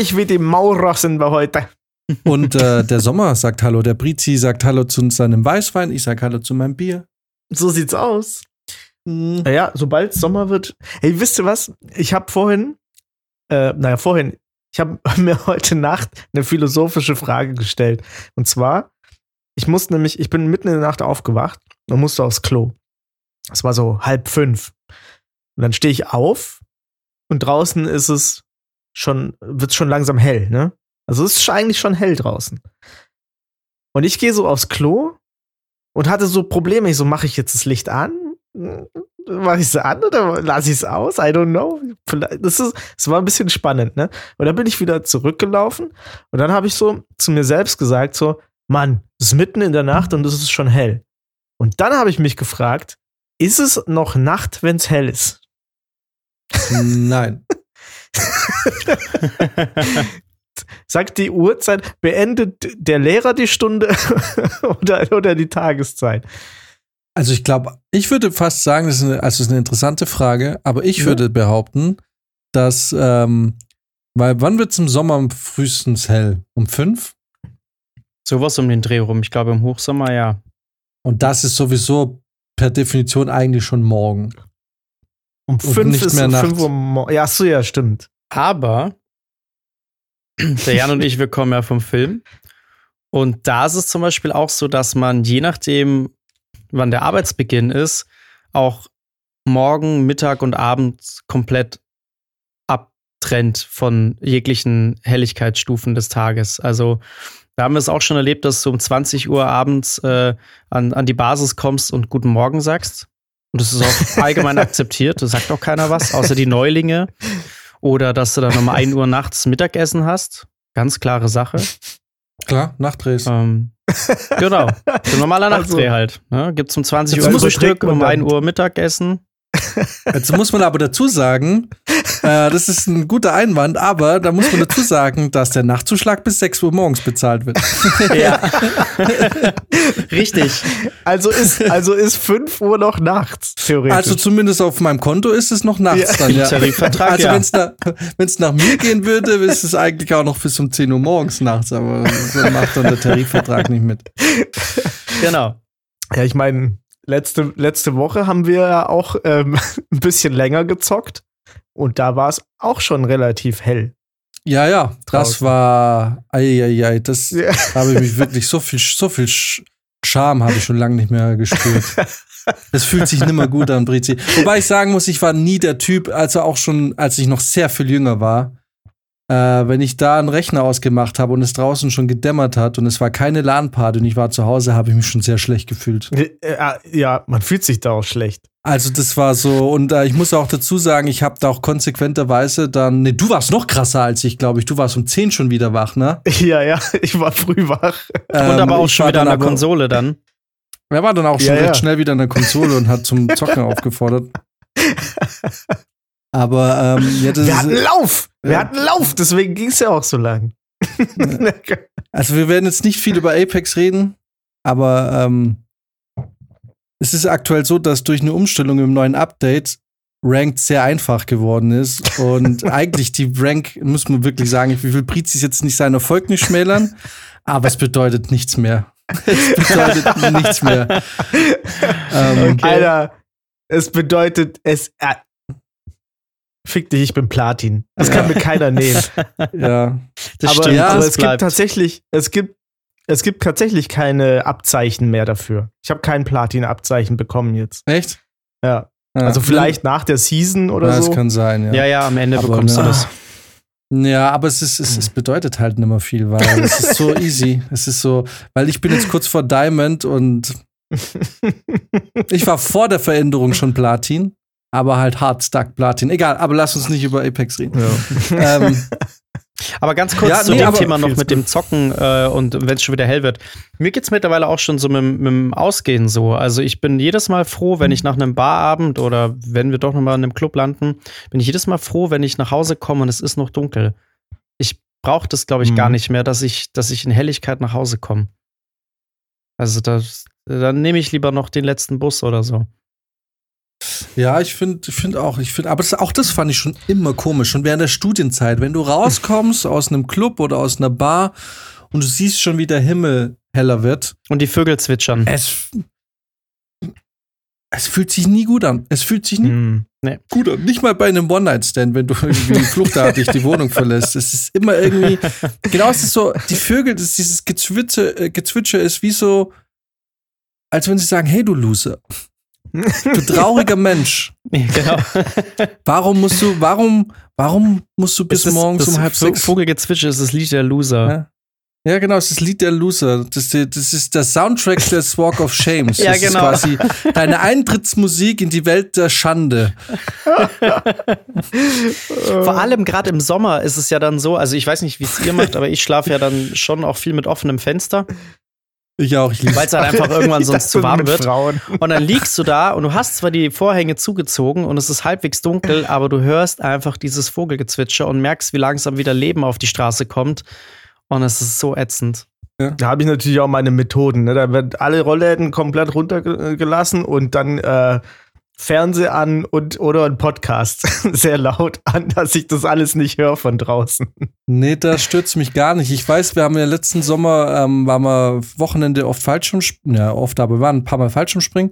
Ehrlich wie die Maurer sind wir heute. Und äh, der Sommer sagt Hallo, der Brizi sagt Hallo zu seinem Weißwein, ich sag Hallo zu meinem Bier. So sieht's aus. Naja, sobald Sommer wird. Hey, wisst ihr was? Ich habe vorhin, äh, naja, vorhin, ich habe mir heute Nacht eine philosophische Frage gestellt. Und zwar, ich musste nämlich, ich bin mitten in der Nacht aufgewacht und musste aufs Klo. Es war so halb fünf. Und dann stehe ich auf und draußen ist es schon, wird es schon langsam hell, ne? Also es ist eigentlich schon hell draußen. Und ich gehe so aufs Klo und hatte so Probleme. Ich so, mache ich jetzt das Licht an? Mache ich es an oder lasse ich es aus? I don't know. Das, ist, das war ein bisschen spannend, ne? Und dann bin ich wieder zurückgelaufen und dann habe ich so zu mir selbst gesagt, so, Mann, es ist mitten in der Nacht und es ist schon hell. Und dann habe ich mich gefragt, ist es noch Nacht, wenn es hell ist? Nein. Sagt die Uhrzeit, beendet der Lehrer die Stunde oder, oder die Tageszeit? Also ich glaube, ich würde fast sagen, das ist eine, also das ist eine interessante Frage, aber ich ja. würde behaupten, dass, ähm, weil wann wird es im Sommer frühestens hell? Um fünf? Sowas um den Dreh rum. Ich glaube, im Hochsommer ja. Und das ist sowieso per Definition eigentlich schon morgen. Um fünf nicht ist mehr um fünf Uhr morgens. Ja, so ja, stimmt. Aber der Jan und ich, wir kommen ja vom Film. Und da ist es zum Beispiel auch so, dass man je nachdem, wann der Arbeitsbeginn ist, auch morgen, Mittag und Abend komplett abtrennt von jeglichen Helligkeitsstufen des Tages. Also da haben wir es auch schon erlebt, dass du um 20 Uhr abends äh, an, an die Basis kommst und Guten Morgen sagst. Und das ist auch allgemein akzeptiert. Da sagt auch keiner was, außer die Neulinge. Oder dass du dann nochmal 1 Uhr nachts Mittagessen hast. Ganz klare Sache. Klar, Nachtdrehs. Ähm, genau. So normaler also, Nachtdreh halt. Ne? Gibt es um 20 Uhr Frühstück, um 1 Uhr Mittagessen. Jetzt muss man aber dazu sagen, äh, das ist ein guter Einwand, aber da muss man dazu sagen, dass der Nachtzuschlag bis 6 Uhr morgens bezahlt wird. Ja. Richtig. Also ist, also ist 5 Uhr noch nachts, theoretisch. Also zumindest auf meinem Konto ist es noch nachts ja. dann, ja. Tarifvertrag, also ja. wenn es nach, wenn's nach mir gehen würde, ist es eigentlich auch noch bis um 10 Uhr morgens nachts, aber so macht dann der Tarifvertrag nicht mit. Genau. Ja, ich meine, letzte, letzte Woche haben wir ja auch ähm, ein bisschen länger gezockt und da war es auch schon relativ hell. Ja, ja, das war, ei, das ja. habe ich mich wirklich so viel, so viel Charme habe ich schon lange nicht mehr gespürt. Es fühlt sich nimmer gut an, Brizi. Wobei ich sagen muss, ich war nie der Typ, also auch schon, als ich noch sehr viel jünger war, äh, wenn ich da einen Rechner ausgemacht habe und es draußen schon gedämmert hat und es war keine LAN-Party und ich war zu Hause, habe ich mich schon sehr schlecht gefühlt. Ja, man fühlt sich da auch schlecht. Also das war so und äh, ich muss auch dazu sagen, ich habe da auch konsequenterweise dann, ne, du warst noch krasser als ich, glaube ich. Du warst um 10 schon wieder wach, ne? Ja, ja, ich war früh wach. Ähm, und aber auch schon wieder an der Konsole dann. Er war dann auch schon ja, recht ja. schnell wieder an der Konsole und hat zum Zocken aufgefordert. Aber ähm, ja, wir hatten Lauf! Wir hatten Lauf, deswegen ging es ja auch so lang. also wir werden jetzt nicht viel über Apex reden, aber ähm, es ist aktuell so, dass durch eine Umstellung im neuen Update Ranked sehr einfach geworden ist. Und eigentlich die Rank, muss man wirklich sagen, ich will Prizis jetzt nicht seinen Erfolg nicht schmälern, aber es bedeutet nichts mehr. es bedeutet nichts mehr. Ähm, okay. Alter, es bedeutet, es, äh, Fick dich, ich bin Platin. Das ja. kann mir keiner nehmen. ja. Das aber, stimmt, ja, aber es bleibt. gibt tatsächlich, es gibt, es gibt tatsächlich keine Abzeichen mehr dafür. Ich habe kein Platin-Abzeichen bekommen jetzt. Echt? Ja. ja. Also vielleicht nach der Season oder ja, so. Das kann sein, ja. Ja, ja, am Ende aber bekommst ne, du das. Ja, aber es, ist, es, es bedeutet halt nicht mehr viel, weil es ist so easy. Es ist so, weil ich bin jetzt kurz vor Diamond und ich war vor der Veränderung schon Platin aber halt hard stuck Platin. Egal, aber lass uns nicht über Apex reden. Ja. ähm, aber ganz kurz ja, zu nee, dem Thema noch mit dem Zocken äh, und wenn es schon wieder hell wird. Mir geht es mittlerweile auch schon so mit, mit, dem Ausgehen so. Also ich bin jedes Mal froh, wenn ich nach einem Barabend oder wenn wir doch noch mal in einem Club landen, bin ich jedes Mal froh, wenn ich nach Hause komme und es ist noch dunkel. Ich brauche das, glaube ich, mhm. gar nicht mehr, dass ich, dass ich in Helligkeit nach Hause komme. Also das, dann nehme ich lieber noch den letzten Bus oder so. Ja, ich finde ich find auch, ich finde, aber das, auch das fand ich schon immer komisch. Schon während der Studienzeit, wenn du rauskommst aus einem Club oder aus einer Bar und du siehst schon, wie der Himmel heller wird. Und die Vögel zwitschern. Es, es fühlt sich nie gut an. Es fühlt sich nie mm, nee. gut an. Nicht mal bei einem One-Night-Stand, wenn du irgendwie fluchtartig die Wohnung verlässt. Es ist immer irgendwie, genau, es ist so, die Vögel, das, dieses Gezwitscher, äh, Gezwitscher ist wie so, als wenn sie sagen, hey, du Loser. Du trauriger Mensch. genau. warum musst du, warum, warum musst du bis morgens um halb sechs? Vogelgezwitscher ist das Lied der Loser. Ja? Ja, genau, das ist das Lied der Loser. Das, das ist der Soundtrack des Walk of Shame. ja, das genau. ist quasi deine Eintrittsmusik in die Welt der Schande. Vor allem gerade im Sommer ist es ja dann so, also ich weiß nicht, wie es ihr macht, aber ich schlafe ja dann schon auch viel mit offenem Fenster. Ich auch, ich Weil es halt einfach irgendwann sonst zu warm wird. Frauen. Und dann liegst du da und du hast zwar die Vorhänge zugezogen und es ist halbwegs dunkel, aber du hörst einfach dieses Vogelgezwitscher und merkst, wie langsam wieder Leben auf die Straße kommt. Und es ist so ätzend. Ja. Da habe ich natürlich auch meine Methoden. Ne? Da werden alle Rollläden komplett runtergelassen und dann äh, Fernseher an und oder ein Podcast sehr laut an, dass ich das alles nicht höre von draußen. Nee, das stürzt mich gar nicht. Ich weiß, wir haben ja letzten Sommer, ähm, waren wir Wochenende oft Fallschirmspringen, ja, oft, aber wir waren ein paar Mal Fallschirmspringen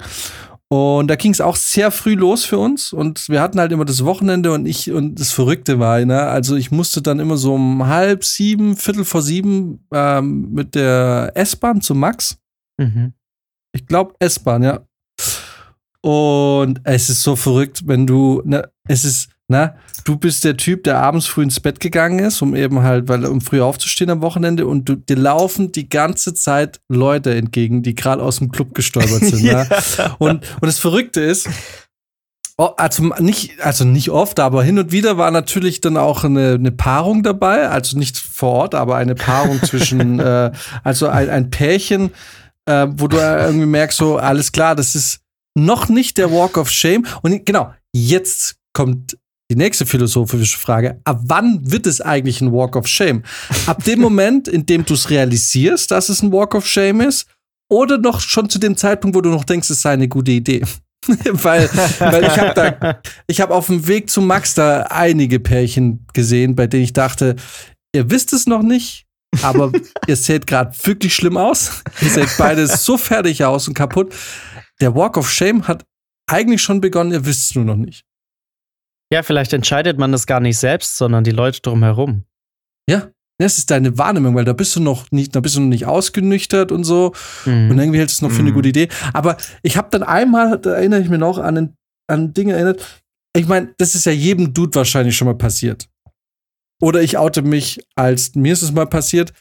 und da ging es auch sehr früh los für uns. Und wir hatten halt immer das Wochenende und ich, und das Verrückte war, ne, also ich musste dann immer so um halb sieben, Viertel vor sieben ähm, mit der S-Bahn zu Max. Mhm. Ich glaube S-Bahn, ja. Und es ist so verrückt, wenn du, ne, es ist, na, du bist der Typ, der abends früh ins Bett gegangen ist, um eben halt, weil um früh aufzustehen am Wochenende und du, dir laufen die ganze Zeit Leute entgegen, die gerade aus dem Club gestolpert sind. ja. Und, und das Verrückte ist, oh, also nicht, also nicht oft, aber hin und wieder war natürlich dann auch eine, eine Paarung dabei, also nicht vor Ort, aber eine Paarung zwischen, äh, also ein, ein Pärchen, äh, wo du irgendwie merkst, so, alles klar, das ist noch nicht der Walk of Shame. Und genau, jetzt kommt die nächste philosophische Frage, ab wann wird es eigentlich ein Walk of Shame? Ab dem Moment, in dem du es realisierst, dass es ein Walk of Shame ist, oder noch schon zu dem Zeitpunkt, wo du noch denkst, es sei eine gute Idee? weil, weil ich habe da, auf dem Weg zu Max da einige Pärchen gesehen, bei denen ich dachte, ihr wisst es noch nicht, aber ihr seht gerade wirklich schlimm aus. Ihr seht beide so fertig aus und kaputt. Der Walk of Shame hat eigentlich schon begonnen, ihr wisst es nur noch nicht. Ja, vielleicht entscheidet man das gar nicht selbst, sondern die Leute drumherum. Ja, das ist deine Wahrnehmung, weil da bist du noch nicht, da bist du noch nicht ausgenüchtert und so. Mhm. Und irgendwie hältst du es noch für eine mhm. gute Idee. Aber ich habe dann einmal, da erinnere ich mich noch an, ein, an Dinge erinnert. Ich meine, das ist ja jedem Dude wahrscheinlich schon mal passiert. Oder ich oute mich als, mir ist es mal passiert.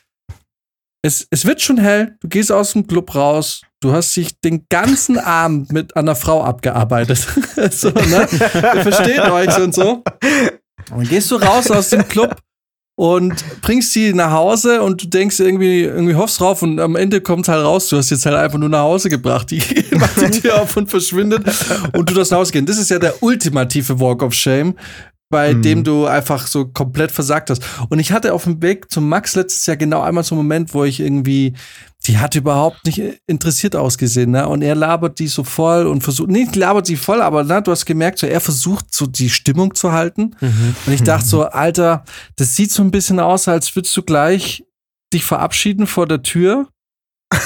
Es, es wird schon hell, du gehst aus dem Club raus, Du hast dich den ganzen Abend mit einer Frau abgearbeitet. so, ne? Ihr versteht euch und so. Und dann gehst du raus aus dem Club und bringst sie nach Hause und du denkst irgendwie, irgendwie hoffst drauf und am Ende kommt halt raus, du hast jetzt halt einfach nur nach Hause gebracht. Die macht die Tür auf und verschwindet und du darfst nach Hause gehen. Das ist ja der ultimative Walk of Shame, bei mhm. dem du einfach so komplett versagt hast. Und ich hatte auf dem Weg zum Max letztes Jahr genau einmal so einen Moment, wo ich irgendwie, die hat überhaupt nicht interessiert ausgesehen, ne? Und er labert die so voll und versucht, nicht labert sie voll, aber ne, du hast gemerkt, so er versucht so die Stimmung zu halten. Mhm. Und ich dachte so, Alter, das sieht so ein bisschen aus, als würdest du gleich dich verabschieden vor der Tür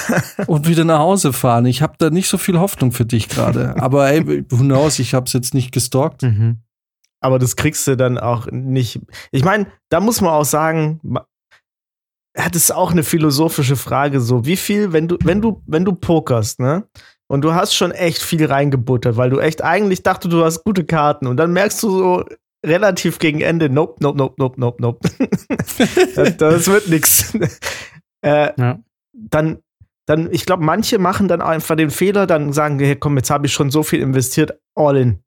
und wieder nach Hause fahren. Ich habe da nicht so viel Hoffnung für dich gerade. Aber ey, who knows, ich habe es jetzt nicht gestalkt. Mhm aber das kriegst du dann auch nicht. Ich meine, da muss man auch sagen, ja, das ist auch eine philosophische Frage. So, wie viel, wenn du, wenn du, wenn du pokerst, ne? Und du hast schon echt viel reingebuttert, weil du echt eigentlich dachte, du hast gute Karten und dann merkst du so relativ gegen Ende, nope, nope, nope, nope, nope, nope. das, das, wird nix. Äh, ja. Dann, dann, ich glaube, manche machen dann einfach den Fehler, dann sagen, hey, komm, jetzt habe ich schon so viel investiert, all in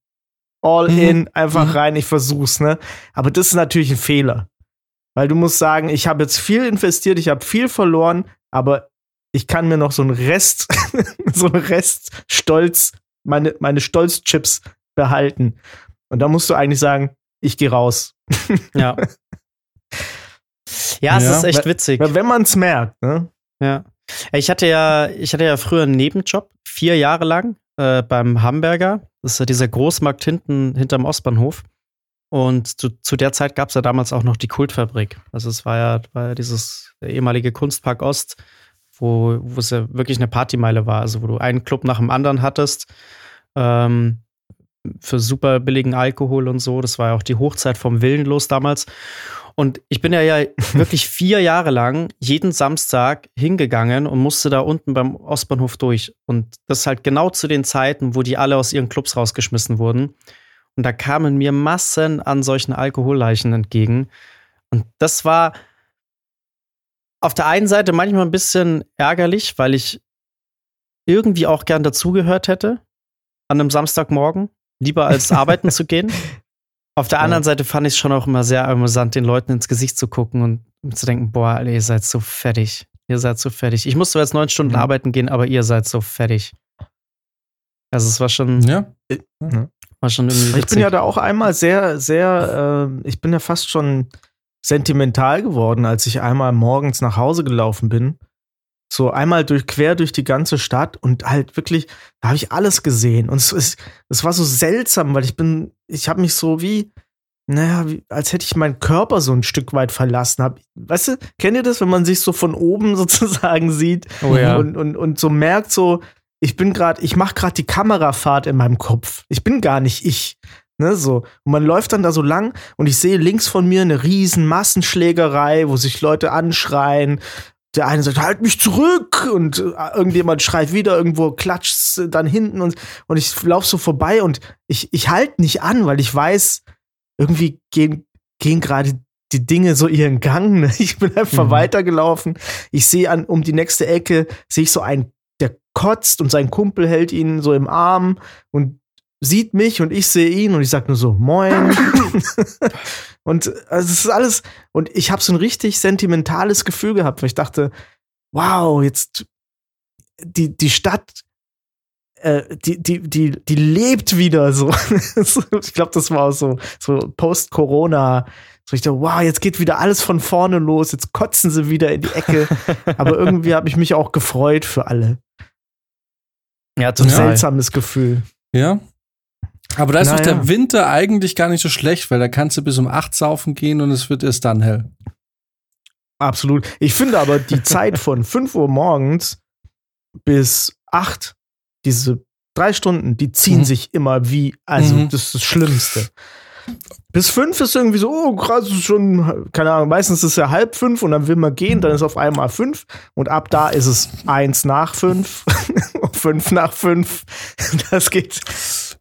all mhm. in, einfach mhm. rein, ich versuch's, ne? Aber das ist natürlich ein Fehler. Weil du musst sagen, ich habe jetzt viel investiert, ich habe viel verloren, aber ich kann mir noch so einen Rest, so einen Rest Stolz, meine, meine Stolzchips behalten. Und da musst du eigentlich sagen, ich gehe raus. ja. Ja, es ja. ist echt witzig. Wenn man es merkt, ne? Ja. Ich hatte ja, ich hatte ja früher einen Nebenjob, vier Jahre lang äh, beim Hamburger. Das ist ja dieser Großmarkt hinten hinterm Ostbahnhof. Und zu, zu der Zeit gab es ja damals auch noch die Kultfabrik. Also es war ja, war ja dieses ehemalige Kunstpark Ost, wo, wo es ja wirklich eine Partymeile war. Also wo du einen Club nach dem anderen hattest. Ähm, für super billigen Alkohol und so. Das war ja auch die Hochzeit vom Willenlos damals. Und ich bin ja, ja wirklich vier Jahre lang jeden Samstag hingegangen und musste da unten beim Ostbahnhof durch. Und das ist halt genau zu den Zeiten, wo die alle aus ihren Clubs rausgeschmissen wurden. Und da kamen mir Massen an solchen Alkoholleichen entgegen. Und das war auf der einen Seite manchmal ein bisschen ärgerlich, weil ich irgendwie auch gern dazugehört hätte an einem Samstagmorgen, lieber als arbeiten zu gehen. Auf der anderen ja. Seite fand ich es schon auch immer sehr amüsant, den Leuten ins Gesicht zu gucken und zu denken, boah, Alter, ihr seid so fertig. Ihr seid so fertig. Ich musste jetzt neun Stunden mhm. arbeiten gehen, aber ihr seid so fertig. Also es war schon, ja. War schon irgendwie witzig. Ich bin ja da auch einmal sehr, sehr, äh, ich bin ja fast schon sentimental geworden, als ich einmal morgens nach Hause gelaufen bin so einmal durch, quer durch die ganze Stadt und halt wirklich, da habe ich alles gesehen. Und es, es, es war so seltsam, weil ich bin, ich habe mich so wie, naja, wie, als hätte ich meinen Körper so ein Stück weit verlassen. Hab, weißt du, kennt ihr das, wenn man sich so von oben sozusagen sieht oh, ja. und, und, und so merkt, so, ich bin gerade, ich mache gerade die Kamerafahrt in meinem Kopf. Ich bin gar nicht ich. Ne, so. Und man läuft dann da so lang und ich sehe links von mir eine riesen Massenschlägerei, wo sich Leute anschreien der eine sagt, halt mich zurück und äh, irgendjemand schreit wieder, irgendwo klatscht dann hinten und, und ich laufe so vorbei und ich, ich halte nicht an, weil ich weiß, irgendwie gehen, gehen gerade die Dinge so ihren Gang. Ne? Ich bin einfach mhm. weitergelaufen. Ich sehe an um die nächste Ecke, sehe ich so einen, kotzt und sein Kumpel hält ihn so im Arm und sieht mich und ich sehe ihn und ich sag nur so, moin. und also es ist alles, und ich habe so ein richtig sentimentales Gefühl gehabt, weil ich dachte, wow, jetzt die, die Stadt, äh, die, die, die, die lebt wieder so. ich glaube, das war so, so Post-Corona. So ich dachte, wow, jetzt geht wieder alles von vorne los, jetzt kotzen sie wieder in die Ecke. Aber irgendwie habe ich mich auch gefreut für alle. Ja, total. So ein seltsames Gefühl. Ja, aber da ist naja. doch der Winter eigentlich gar nicht so schlecht, weil da kannst du bis um 8 saufen gehen und es wird erst dann hell. Absolut. Ich finde aber die Zeit von 5 Uhr morgens bis 8, diese drei Stunden, die ziehen mhm. sich immer wie, also mhm. das ist das Schlimmste. Bis fünf ist irgendwie so, oh, krass, ist schon, keine Ahnung, meistens ist es ja halb fünf und dann will man gehen, dann ist auf einmal fünf und ab da ist es eins nach fünf, fünf nach fünf. Das geht,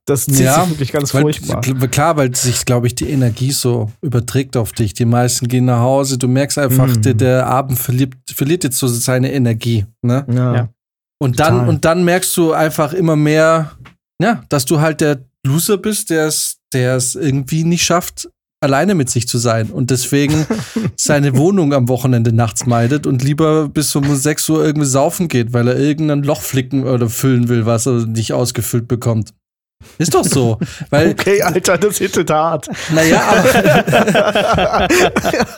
das zieht ja, sich wirklich ganz weil, furchtbar. Klar, weil sich, glaube ich, die Energie so überträgt auf dich. Die meisten gehen nach Hause, du merkst einfach, mm. der, der, Abend verliert, verliert jetzt so seine Energie. Ne? Ja. ja. Und dann, und dann merkst du einfach immer mehr, ja, dass du halt der Loser bist, der es, der es irgendwie nicht schafft, alleine mit sich zu sein und deswegen seine Wohnung am Wochenende nachts meidet und lieber bis um 6 Uhr irgendwie saufen geht, weil er irgendein Loch flicken oder füllen will, was er nicht ausgefüllt bekommt. Ist doch so. Weil, okay, Alter, das hittet hart. Naja, aber,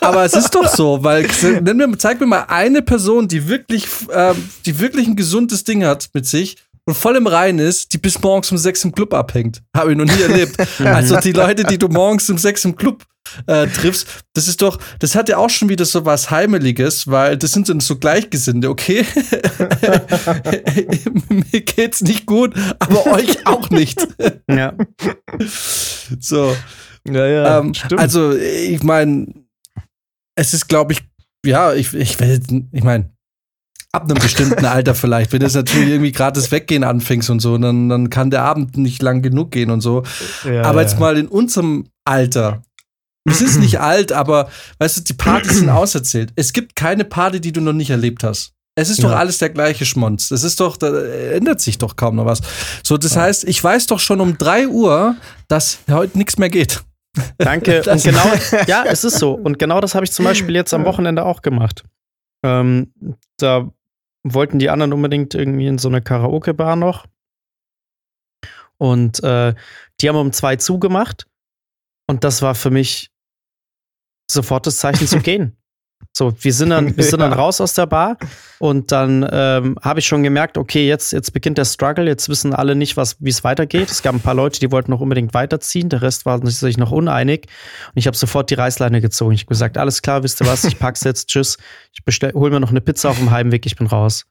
aber es ist doch so, weil nenn mir, zeig mir mal eine Person, die wirklich, äh, die wirklich ein gesundes Ding hat mit sich und voll im Rein ist, die bis morgens um sechs im Club abhängt. Habe ich noch nie erlebt. also die Leute, die du morgens um sechs im Club äh, triffst, das ist doch, das hat ja auch schon wieder so was Heimeliges, weil das sind dann so Gleichgesinnte, okay? Mir geht's nicht gut, aber euch auch nicht. ja. So. Ja, ja. Ähm, also, ich meine, es ist, glaube ich, ja, ich, ich, ich meine, ab einem bestimmten Alter vielleicht. Wenn du natürlich irgendwie gratis weggehen anfängst und so, dann, dann kann der Abend nicht lang genug gehen und so. Ja, aber jetzt mal in unserem Alter. Es ist nicht alt, aber weißt du, die Partys sind auserzählt. Es gibt keine Party, die du noch nicht erlebt hast. Es ist ja. doch alles der gleiche Schmonz. Es ist doch, da ändert sich doch kaum noch was. So, das heißt, ich weiß doch schon um drei Uhr, dass heute nichts mehr geht. Danke. und genau, ja, es ist so. Und genau das habe ich zum Beispiel jetzt am Wochenende auch gemacht. Ähm, da wollten die anderen unbedingt irgendwie in so eine Karaoke-Bar noch. Und äh, die haben um zwei zugemacht. Und das war für mich sofort das Zeichen zu gehen. So, wir sind dann, wir sind dann raus aus der Bar und dann ähm, habe ich schon gemerkt, okay, jetzt, jetzt beginnt der Struggle, jetzt wissen alle nicht, wie es weitergeht. Es gab ein paar Leute, die wollten noch unbedingt weiterziehen, der Rest war sich noch uneinig. Und ich habe sofort die Reißleine gezogen. Ich habe gesagt, alles klar, wisst ihr was, ich pack's jetzt, tschüss. Ich bestell, hol mir noch eine Pizza auf dem Heimweg, ich bin raus.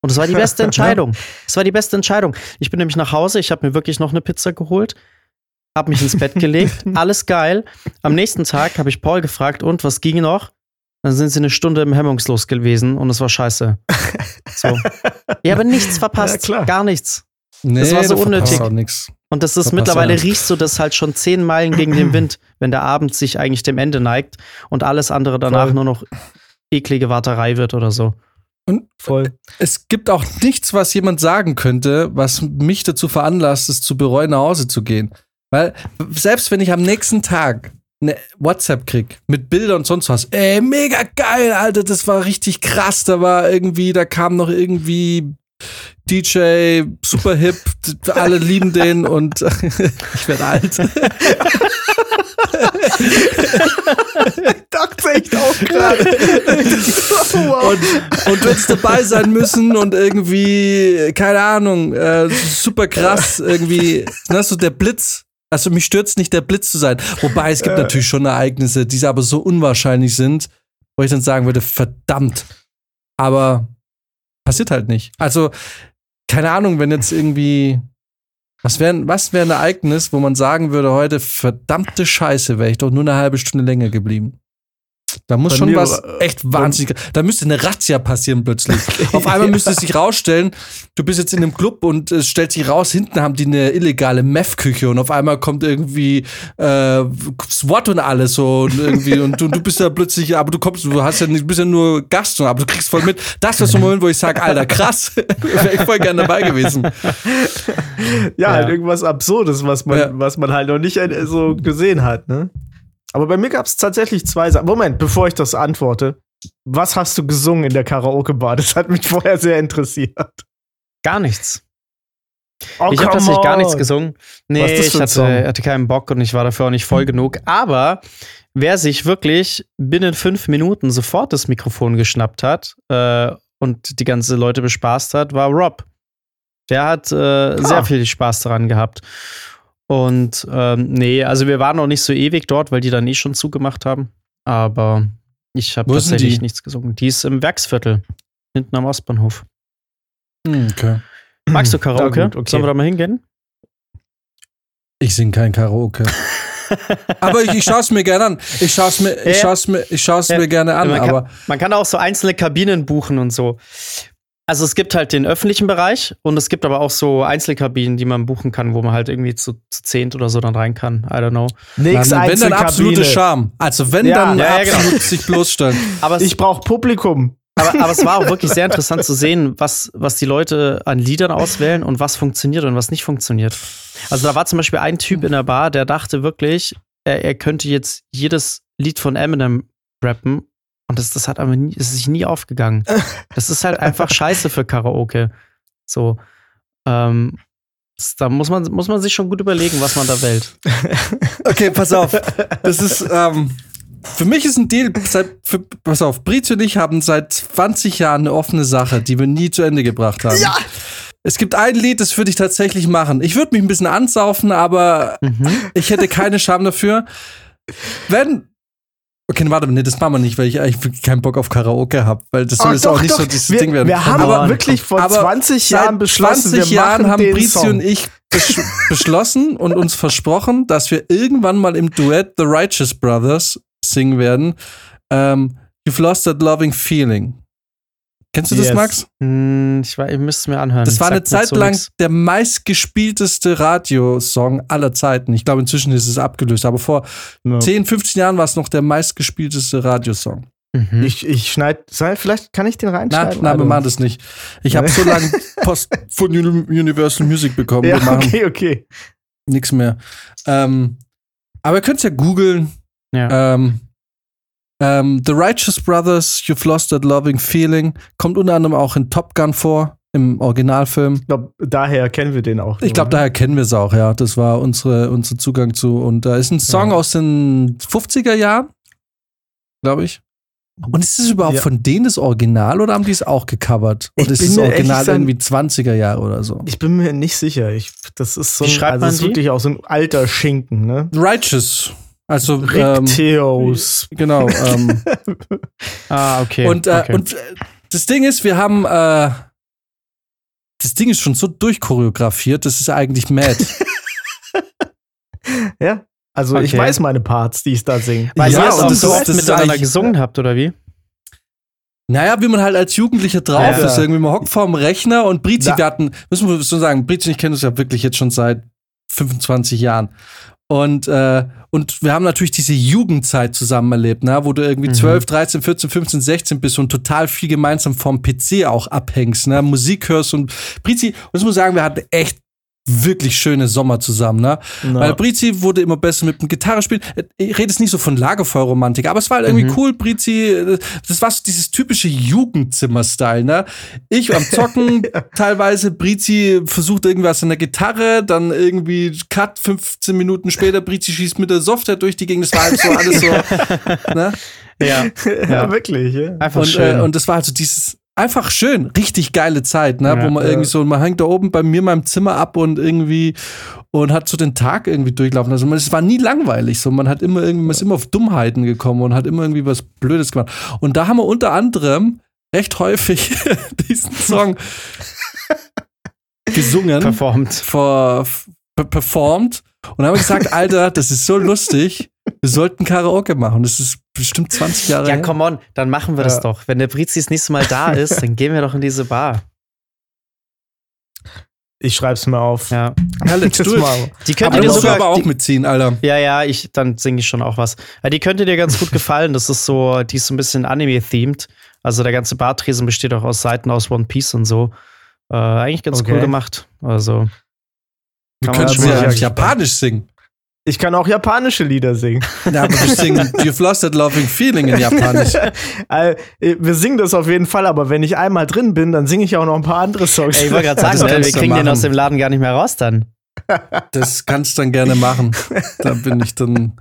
Und es war die beste Entscheidung. Es war die beste Entscheidung. Ich bin nämlich nach Hause, ich habe mir wirklich noch eine Pizza geholt, habe mich ins Bett gelegt, alles geil. Am nächsten Tag habe ich Paul gefragt, und was ging noch? Dann sind sie eine Stunde im Hemmungslos gewesen und es war scheiße. So. Ja, aber nichts verpasst. Ja, gar nichts. Nee, das war so unnötig. Und das ist Verpasst mittlerweile riechst du das halt schon zehn Meilen gegen den Wind, wenn der Abend sich eigentlich dem Ende neigt und alles andere danach Voll. nur noch eklige Warterei wird oder so. Und Voll. es gibt auch nichts, was jemand sagen könnte, was mich dazu veranlasst, es zu bereuen, nach Hause zu gehen. Weil selbst wenn ich am nächsten Tag eine WhatsApp krieg mit Bildern und sonst was, ey, mega geil, Alter, das war richtig krass. Da war irgendwie, da kam noch irgendwie DJ, super hip, alle lieben den und ich werde alt. Dachte echt auch gerade. und, und du hättest dabei sein müssen und irgendwie, keine Ahnung, äh, super krass, irgendwie, ne, so der Blitz also mich stürzt nicht der Blitz zu sein. Wobei es gibt äh. natürlich schon Ereignisse, die aber so unwahrscheinlich sind, wo ich dann sagen würde, verdammt. Aber passiert halt nicht. Also, keine Ahnung, wenn jetzt irgendwie. Was wäre was wär ein Ereignis, wo man sagen würde, heute, verdammte Scheiße, wäre ich doch nur eine halbe Stunde länger geblieben. Da muss Bei schon was äh, echt wahnsinnig. Da müsste eine Razzia passieren plötzlich. Auf einmal müsste es sich rausstellen, du bist jetzt in einem Club und es stellt sich raus, hinten haben die eine illegale Meth-Küche und auf einmal kommt irgendwie äh, SWAT und alles so und irgendwie und du, du bist ja plötzlich, aber du kommst, du hast ja nicht, bist ja nur Gast, aber du kriegst voll mit. Das war so ein Moment, wo ich sage, Alter, krass, wäre ich voll gerne dabei gewesen. Ja, ja, halt irgendwas Absurdes, was man, ja. was man halt noch nicht äh, so gesehen hat, ne? Aber bei mir gab es tatsächlich zwei Sachen. Moment, bevor ich das antworte. Was hast du gesungen in der Karaoke-Bar? Das hat mich vorher sehr interessiert. Gar nichts. Oh, ich habe tatsächlich gar nichts gesungen. Nee, ich hatte, hatte, keinen Bock und ich war dafür auch nicht voll hm. genug. Aber wer sich wirklich binnen fünf Minuten sofort das Mikrofon geschnappt hat äh, und die ganze Leute bespaßt hat, war Rob. Der hat äh, ah. sehr viel Spaß daran gehabt. Und ähm, nee, also wir waren noch nicht so ewig dort, weil die dann eh schon zugemacht haben. Aber ich habe tatsächlich nichts gesungen. Die ist im Werksviertel, hinten am Ostbahnhof. Hm, okay. Magst du Karaoke? Gut, okay. Sollen wir da mal hingehen? Ich singe kein Karaoke. aber ich, ich schaue es mir gerne an. Ich schaue es mir, ich es mir, ich schaue es ja. mir gerne an. Man kann, aber man kann auch so einzelne Kabinen buchen und so. Also es gibt halt den öffentlichen Bereich und es gibt aber auch so Einzelkabinen, die man buchen kann, wo man halt irgendwie zu, zu zehnt oder so dann rein kann. I don't know. Nix dann, wenn dann absolute Charme. Also wenn ja, dann ja, ja, genau. absolut genau. sich bloßstellen. aber ich brauche Publikum. Aber, aber es war auch wirklich sehr interessant zu sehen, was, was die Leute an Liedern auswählen und was funktioniert und was nicht funktioniert. Also da war zum Beispiel ein Typ in der Bar, der dachte wirklich, er, er könnte jetzt jedes Lied von Eminem rappen und das, das hat aber nie, ist sich nie aufgegangen. Das ist halt einfach scheiße für Karaoke. So. Ähm, das, da muss man, muss man sich schon gut überlegen, was man da wählt. Okay, pass auf. Das ist, ähm, für mich ist ein Deal, seit, für, pass auf, Britz und ich haben seit 20 Jahren eine offene Sache, die wir nie zu Ende gebracht haben. Ja! Es gibt ein Lied, das würde ich tatsächlich machen. Ich würde mich ein bisschen ansaufen, aber mhm. ich hätte keine Scham dafür. Wenn Okay, warte, nee, das machen wir nicht, weil ich eigentlich keinen Bock auf Karaoke habe, weil das soll jetzt auch nicht doch. so dieses wir, Ding werden. Wir haben aber wirklich vor 20 Jahren beschlossen, 20 wir Jahren haben Brizi und ich beschlossen und uns versprochen, dass wir irgendwann mal im Duett The Righteous Brothers singen werden. Ähm, You've lost that loving feeling. Kennst du yes. das, Max? Hm, ich, ich müsste es mir anhören. Das war eine Zeit so lang nix. der meistgespielteste Radiosong aller Zeiten. Ich glaube, inzwischen ist es abgelöst. Aber vor no. 10, 15 Jahren war es noch der meistgespielteste Radiosong. Mhm. Ich, ich schneide, vielleicht kann ich den reinschneiden. Nein, nein wir machen das nicht. Ich habe so lange Post von Universal Music bekommen. Ja, okay, okay. Nix mehr. Ähm, aber ihr könnt es ja googeln. Ja. Ähm, ähm, The Righteous Brothers, You've Lost That Loving Feeling, kommt unter anderem auch in Top Gun vor, im Originalfilm. Ich glaube, daher kennen wir den auch. Ich glaube, daher kennen wir es auch, ja. Das war unsere, unser Zugang zu. Und da ist ein Song ja. aus den 50er Jahren, glaube ich. Und ist es überhaupt Ja. von denen das Original oder haben die es auch gecovert? Ich Oder ist das Original gesagt- irgendwie 20er Jahre oder so? Ich bin mir nicht sicher. Ich, das ist so ein, also ist wirklich auch so ein alter Schinken, ne? Righteous. Also, ähm, Ricteos. genau. Ähm, Ah, okay. Und, äh, okay. und äh, das Ding ist, wir haben, äh, das Ding ist schon so durchchoreografiert, das ist eigentlich mad. ja. Also ich Okay. weiß meine Parts, die ich da singe. Weil ja, ihr auch so oft miteinander gesungen habt, oder wie? naja, wie man halt als Jugendlicher drauf Ja. ist, irgendwie man hockt vorm Rechner und Brizi, wir hatten, müssen wir so sagen, Brizi und ich kennen uns ja wirklich jetzt schon seit 25 Jahren. Und, äh, und wir haben natürlich diese Jugendzeit zusammen erlebt, ne? wo du irgendwie Mhm. 12, 13, 14, 15, 16 bist und total viel gemeinsam vom PC auch abhängst, ne? Musik hörst und Brizi, und das muss ich sagen, wir hatten echt wirklich schöne Sommer zusammen, ne? Na. Weil Brizi wurde immer besser mit dem Gitarrespielen. Ich rede jetzt nicht so von Lagerfeuerromantik, aber es war halt irgendwie Mhm. cool, Brizi. äh, Das war so dieses typische Jugendzimmer-Style, ne? Ich am Zocken, teilweise Brizi versucht irgendwas an der Gitarre, dann irgendwie Cut, 15 Minuten später, Brizi schießt mit der Software durch die Gegend. Das war halt so alles so, ne? Ja. ja, Ja. wirklich, ja. Einfach Und, schön. äh, und das war halt so dieses einfach schön, richtig geile Zeit, ne? Ja, wo man irgendwie so, man hängt da oben bei mir in meinem Zimmer ab und irgendwie und hat so den Tag irgendwie durchlaufen. Also man, es war nie langweilig, so man hat immer irgendwie, man ist immer auf Dummheiten gekommen und hat immer irgendwie was Blödes gemacht. Und da haben wir unter anderem recht häufig diesen Song gesungen performt. vor, per- performt und haben gesagt, Alter, das ist so lustig, wir sollten Karaoke machen. Das ist bestimmt 20 Jahre Ja, her. come on, dann machen wir Ja. das doch. Wenn der Brizi das nächste Mal da ist, dann gehen wir doch in diese Bar. Ich schreib's mir auf. Ja. Ja, let's do it. mal. Die könnte Aber dir musst du sogar. aber auch die, mitziehen, Alter. ja, ja, ich, dann singe ich schon auch was. Ja, die könnte dir ganz gut gefallen. Das ist so, die ist so ein bisschen Anime-themed. Also der ganze Bartresen besteht auch aus Seiten aus One Piece und so. Äh, eigentlich ganz Okay. cool gemacht. Also. Wir können schon ja mal- Japanisch singen. Ich kann auch japanische Lieder singen. Ja, aber wir singen You've Lost That Loving Feeling in Japanisch. Äh, wir singen das auf jeden Fall, aber wenn ich einmal drin bin, dann singe ich auch noch ein paar andere Songs. Ey, ich wollte gerade Das sagen, kannst wir kriegen den aus dem Laden gar nicht mehr raus dann. Das kannst du dann gerne machen. Da bin ich dann.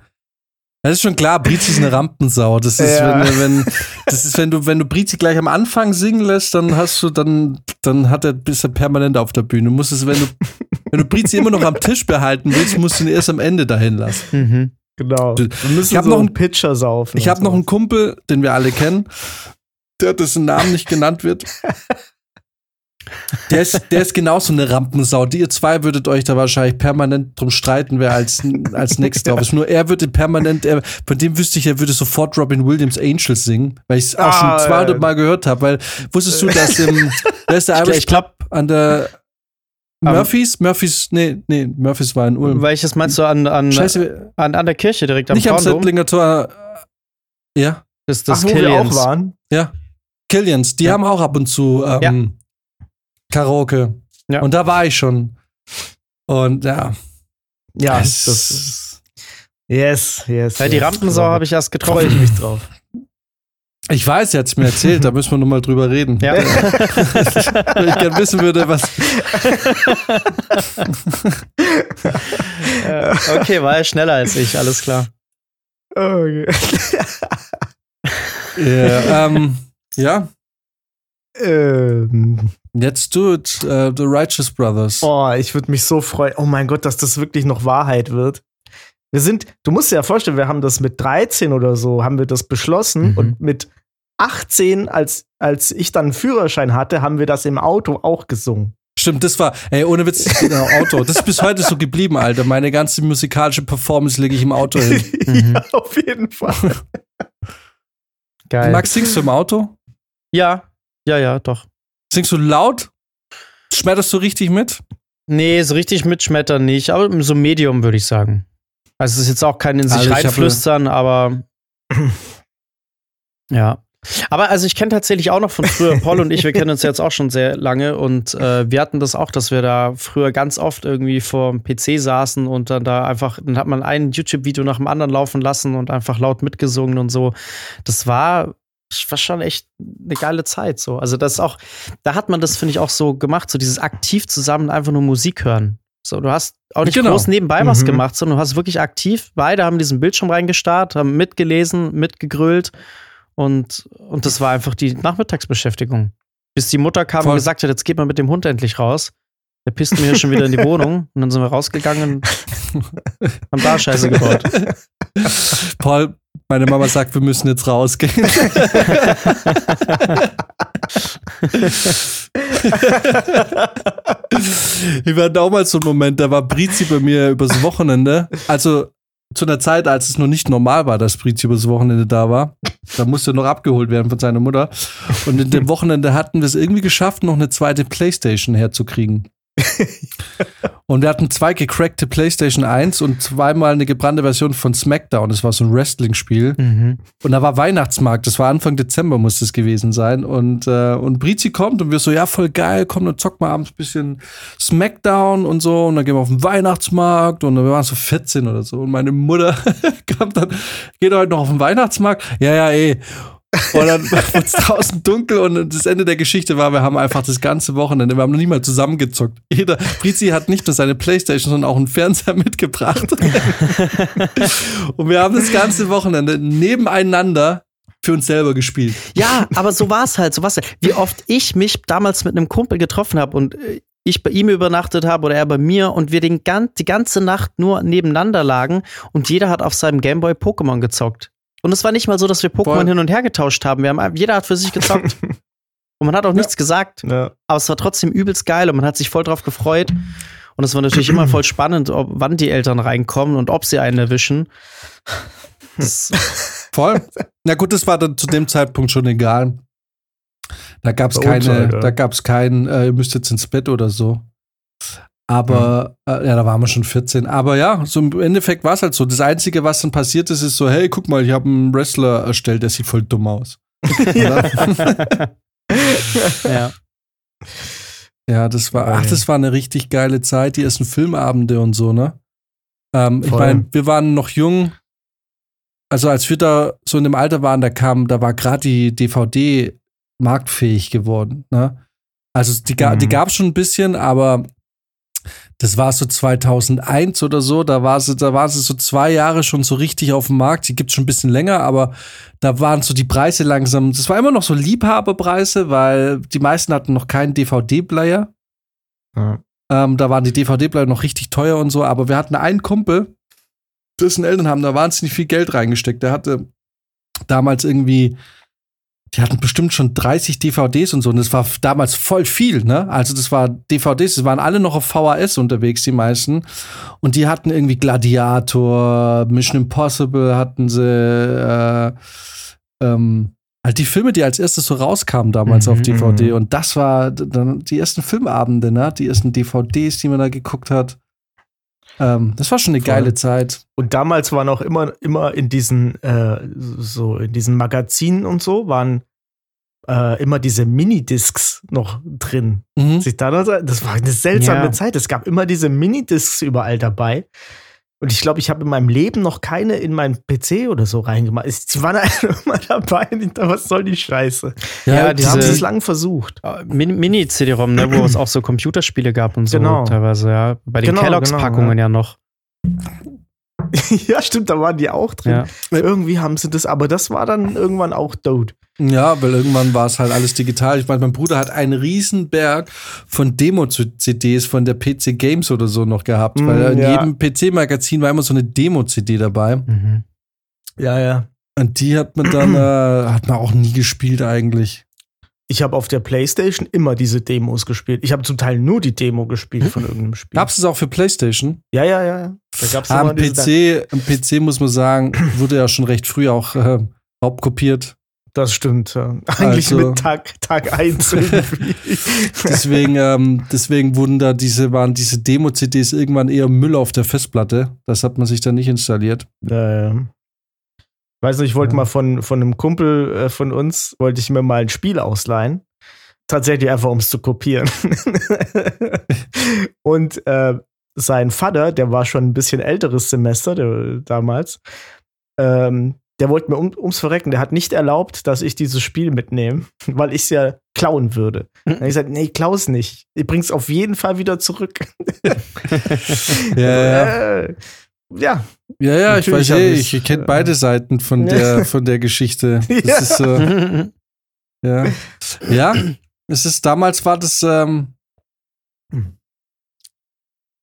Das ist schon klar, Brizi ist eine Rampensau. Das ist, Ja. wenn, wenn, das ist, wenn du, wenn du Brizi gleich am Anfang singen lässt, dann hast du, dann, dann hat er, bist er permanent auf der Bühne. Du musst es, wenn du, wenn du Brizi immer noch am Tisch behalten willst, musst du ihn erst am Ende dahin lassen. Mhm. Genau. Wir müssen Ich hab so noch einen Pitcher saufen. Ich habe noch einen Kumpel, den wir alle kennen, der dessen Namen nicht genannt wird. Der ist, der ist genauso eine Rampensau. Die ihr zwei würdet euch da wahrscheinlich permanent drum streiten, wer als, als nächstes drauf ist. Nur er würde permanent, er, von dem wüsste ich, er würde sofort Robin Williams Angels singen, weil ich es auch Ah, schon 200 ja. Mal gehört habe. Weil wusstest du, dass im, ist der Ich, Irish ich glaube, an der Murphys? Murphys, nee, nee, Murphys war in Ulm. welches meinst du an, an, Scheiße, an, an der Kirche direkt am nicht am? Settlinger Tor. Ja. Das ist das Ach, wo wir Killians. auch waren. Killians, die Ja. haben auch ab und zu ähm, Karaoke. Ja. Und da war ich schon. Und ja. Ja, Es- das ist. Yes, yes. Ja, die yes. Rampensau habe ich erst Freue getroffen. ich mich drauf. Ich weiß, er hat es mir erzählt, da müssen wir nochmal drüber reden. Ja. Wenn ich gerne wissen würde, was. Äh, okay, war er schneller als ich, alles klar. Okay. Ja, ähm, ja. ähm, Let's do it. Uh, the Righteous Brothers. oh, ich würde mich so freuen. Oh mein Gott, dass das wirklich noch Wahrheit wird. Wir sind, du musst dir ja vorstellen, wir haben das mit 13 oder so, haben wir das beschlossen Mhm. und mit 18, als, als ich dann einen Führerschein hatte, haben wir das im Auto auch gesungen. Stimmt, das war, ey, ohne Witz, genau, Auto. Das ist bis heute so geblieben, Alter. Meine ganze musikalische Performance lege ich im Auto hin. Mhm. ja, auf jeden Fall. Geil. Max, singst du im Auto? ja, ja, ja, doch. Singst du laut? Schmetterst du richtig mit? Nee, so richtig mitschmettern nicht, aber so Medium würde ich sagen. Also es ist jetzt auch kein in sich Also reinflüstern, aber ja. Aber also ich kenne tatsächlich auch noch von früher, Paul und ich, wir kennen uns jetzt auch schon sehr lange und äh, wir hatten das auch, dass wir da früher ganz oft irgendwie vor dem PC saßen und dann da einfach, dann hat man ein YouTube-Video nach dem anderen laufen lassen und einfach laut mitgesungen und so. Das war, war schon echt eine geile Zeit so. Also das ist auch, da hat man das, finde ich, auch so gemacht, so dieses aktiv zusammen einfach nur Musik hören. So, du hast auch nicht Genau. groß nebenbei was Mhm. gemacht, sondern du hast wirklich aktiv, beide haben diesen Bildschirm reingestarrt, haben mitgelesen, mitgegrölt Und, und das war einfach die Nachmittagsbeschäftigung. Bis die Mutter kam Voll. und gesagt hat, jetzt geht mal mit dem Hund endlich raus. Der pisst mir schon wieder in die Wohnung. Und dann sind wir rausgegangen und haben da Scheiße gebaut. Paul, meine Mama sagt, wir müssen jetzt rausgehen. Wir hatten auch mal so einen Moment, da war Brizi bei mir übers Wochenende. Also zu einer Zeit, als es noch nicht normal war, dass Brizi übers Wochenende da war. Da musste noch abgeholt werden von seiner Mutter. Und in dem Wochenende hatten wir es irgendwie geschafft, noch eine zweite Playstation herzukriegen. Und wir hatten zwei gecrackte PlayStation 1 und zweimal eine gebrannte Version von SmackDown. Das war so ein Wrestling-Spiel. Mhm. Und da war Weihnachtsmarkt, das war Anfang Dezember, muss es gewesen sein. Und, äh, und Brizi kommt und wir so, ja, voll geil, komm, dann zock mal abends ein bisschen Smackdown und so. Und dann gehen wir auf den Weihnachtsmarkt und wir waren so 14 oder so. Und meine Mutter kam dann, geht heute noch auf den Weihnachtsmarkt? Ja, ja, eh. Und dann wurde es draußen dunkel und das Ende der Geschichte war, wir haben einfach das ganze Wochenende, wir haben noch nie mal zusammengezockt. Jeder, Brizi hat nicht nur seine Playstation, sondern auch einen Fernseher mitgebracht. und wir haben das ganze Wochenende nebeneinander für uns selber gespielt. Ja, aber so war es halt, so war's halt. Wie oft ich mich damals mit einem Kumpel getroffen habe und äh, ich bei ihm übernachtet habe oder er bei mir und wir den die ganze Nacht nur nebeneinander lagen und jeder hat auf seinem Gameboy Pokémon gezockt. Und es war nicht mal so, dass wir Pokémon Voll. hin und her getauscht haben. Wir haben jeder hat für sich gezockt. und man hat auch nichts gesagt. Ja. Aber es war trotzdem übelst geil und man hat sich voll drauf gefreut. Und es war natürlich immer voll spannend, ob, wann die Eltern reinkommen und ob sie einen erwischen. Voll. Na gut, das war dann zu dem Zeitpunkt schon egal. Da gab es keine, uns halt, ja. da gab es kein, äh, ihr müsst jetzt ins Bett oder so. Aber, äh, ja, da waren wir schon 14. Aber ja, so im Endeffekt war es halt so. Das Einzige, was dann passiert ist, ist so, hey, guck mal, ich habe einen Wrestler erstellt, der sieht voll dumm aus. Ja. Ja, das war, ach, das war eine richtig geile Zeit, die ersten Filmabende und so, ne? Ähm, ich meine, wir waren noch jung. Also als wir da so in dem Alter waren, da kam, da war gerade die DVD marktfähig geworden, ne? Also die, ga, Mhm. die gab es schon ein bisschen, aber das war so 2001 oder so, da war sie, da war sie so zwei Jahre schon so richtig auf dem Markt. Die gibt's schon ein bisschen länger, aber da waren so die Preise langsam. Das war immer noch so Liebhaberpreise, weil die meisten hatten noch keinen DVD-Player. Ja. Ähm, da waren die DVD-Player noch richtig teuer und so, aber wir hatten einen Kumpel, dessen Eltern haben da wahnsinnig viel Geld reingesteckt. Der hatte damals irgendwie, die hatten bestimmt schon 30 DVDs und so, und das war damals voll viel, ne? Also das war DVDs, das waren alle noch auf VHS unterwegs, die meisten. Und die hatten irgendwie Gladiator, Mission Impossible hatten sie, äh, ähm, halt die Filme, die als erstes so rauskamen damals Mhm, auf DVD. mhm. Und das war dann die ersten Filmabende, ne? Die ersten DVDs, die man da geguckt hat. Ähm, das war schon eine Voll. geile Zeit. Und damals waren auch immer, immer in diesen, äh, so in diesen Magazinen und so, waren äh, immer diese Minidiscs noch drin. Mhm. Sich da das war eine seltsame Ja. Zeit. Es gab immer diese Minidiscs überall dabei. Und ich glaube, ich habe in meinem Leben noch keine in meinen PC oder so reingemacht. Es- Die waren einfach immer dabei. Dachte, was soll die Scheiße? Ja, Die haben es lang versucht. Min- Mini-CD-ROM, ne, wo es auch so Computerspiele gab und so Genau. teilweise, ja. Bei den Genau, Kelloggs-Packungen genau, ja noch. ja, stimmt, da waren die auch drin. Ja. Irgendwie haben sie das, aber das war dann irgendwann auch tot. Ja, weil irgendwann war es halt alles digital. Ich meine, mein Bruder hat einen riesen Berg von Demo-CDs von der PC Games oder so noch gehabt, Mm, weil in ja. jedem PC-Magazin war immer so eine Demo-CD dabei. Mhm. Ja, ja. Und die hat man dann, äh, hat man auch nie gespielt eigentlich. Ich habe auf der Playstation immer diese Demos gespielt. Ich habe zum Teil nur die Demo gespielt von irgendeinem Spiel. Gab es das auch für PlayStation? Ja, ja, ja. ja. Da gab's Ah, am PC, am PC muss man sagen, wurde ja schon recht früh auch äh, hauptkopiert. Das stimmt. Ja. Eigentlich Also- mit Tag, Tag 1 irgendwie. Deswegen, ähm, deswegen wurden da diese, waren diese Demo-CDs irgendwann eher Müll auf der Festplatte. Das hat man sich dann nicht installiert. äh, weiß nicht, ich wollte Ja. mal von, von einem Kumpel äh, von uns, wollte ich mir mal ein Spiel ausleihen. Tatsächlich einfach, um es zu kopieren. Und äh, sein Vater, der war schon ein bisschen älteres Semester der, damals, ähm, der wollte mir um, ums Verrecken, der hat nicht erlaubt, dass ich dieses Spiel mitnehme, weil ich es ja klauen würde. Dann hab ich gesagt, nee, ich klau's nicht. Ich bring's auf jeden Fall wieder zurück. Ja, ja. Äh, ja. Ja, ja, ich weiß eh, ich, ich kenne beide Seiten von der, von der Geschichte. Das ja. ist so. ja. Ja, es ist, damals war das, ähm,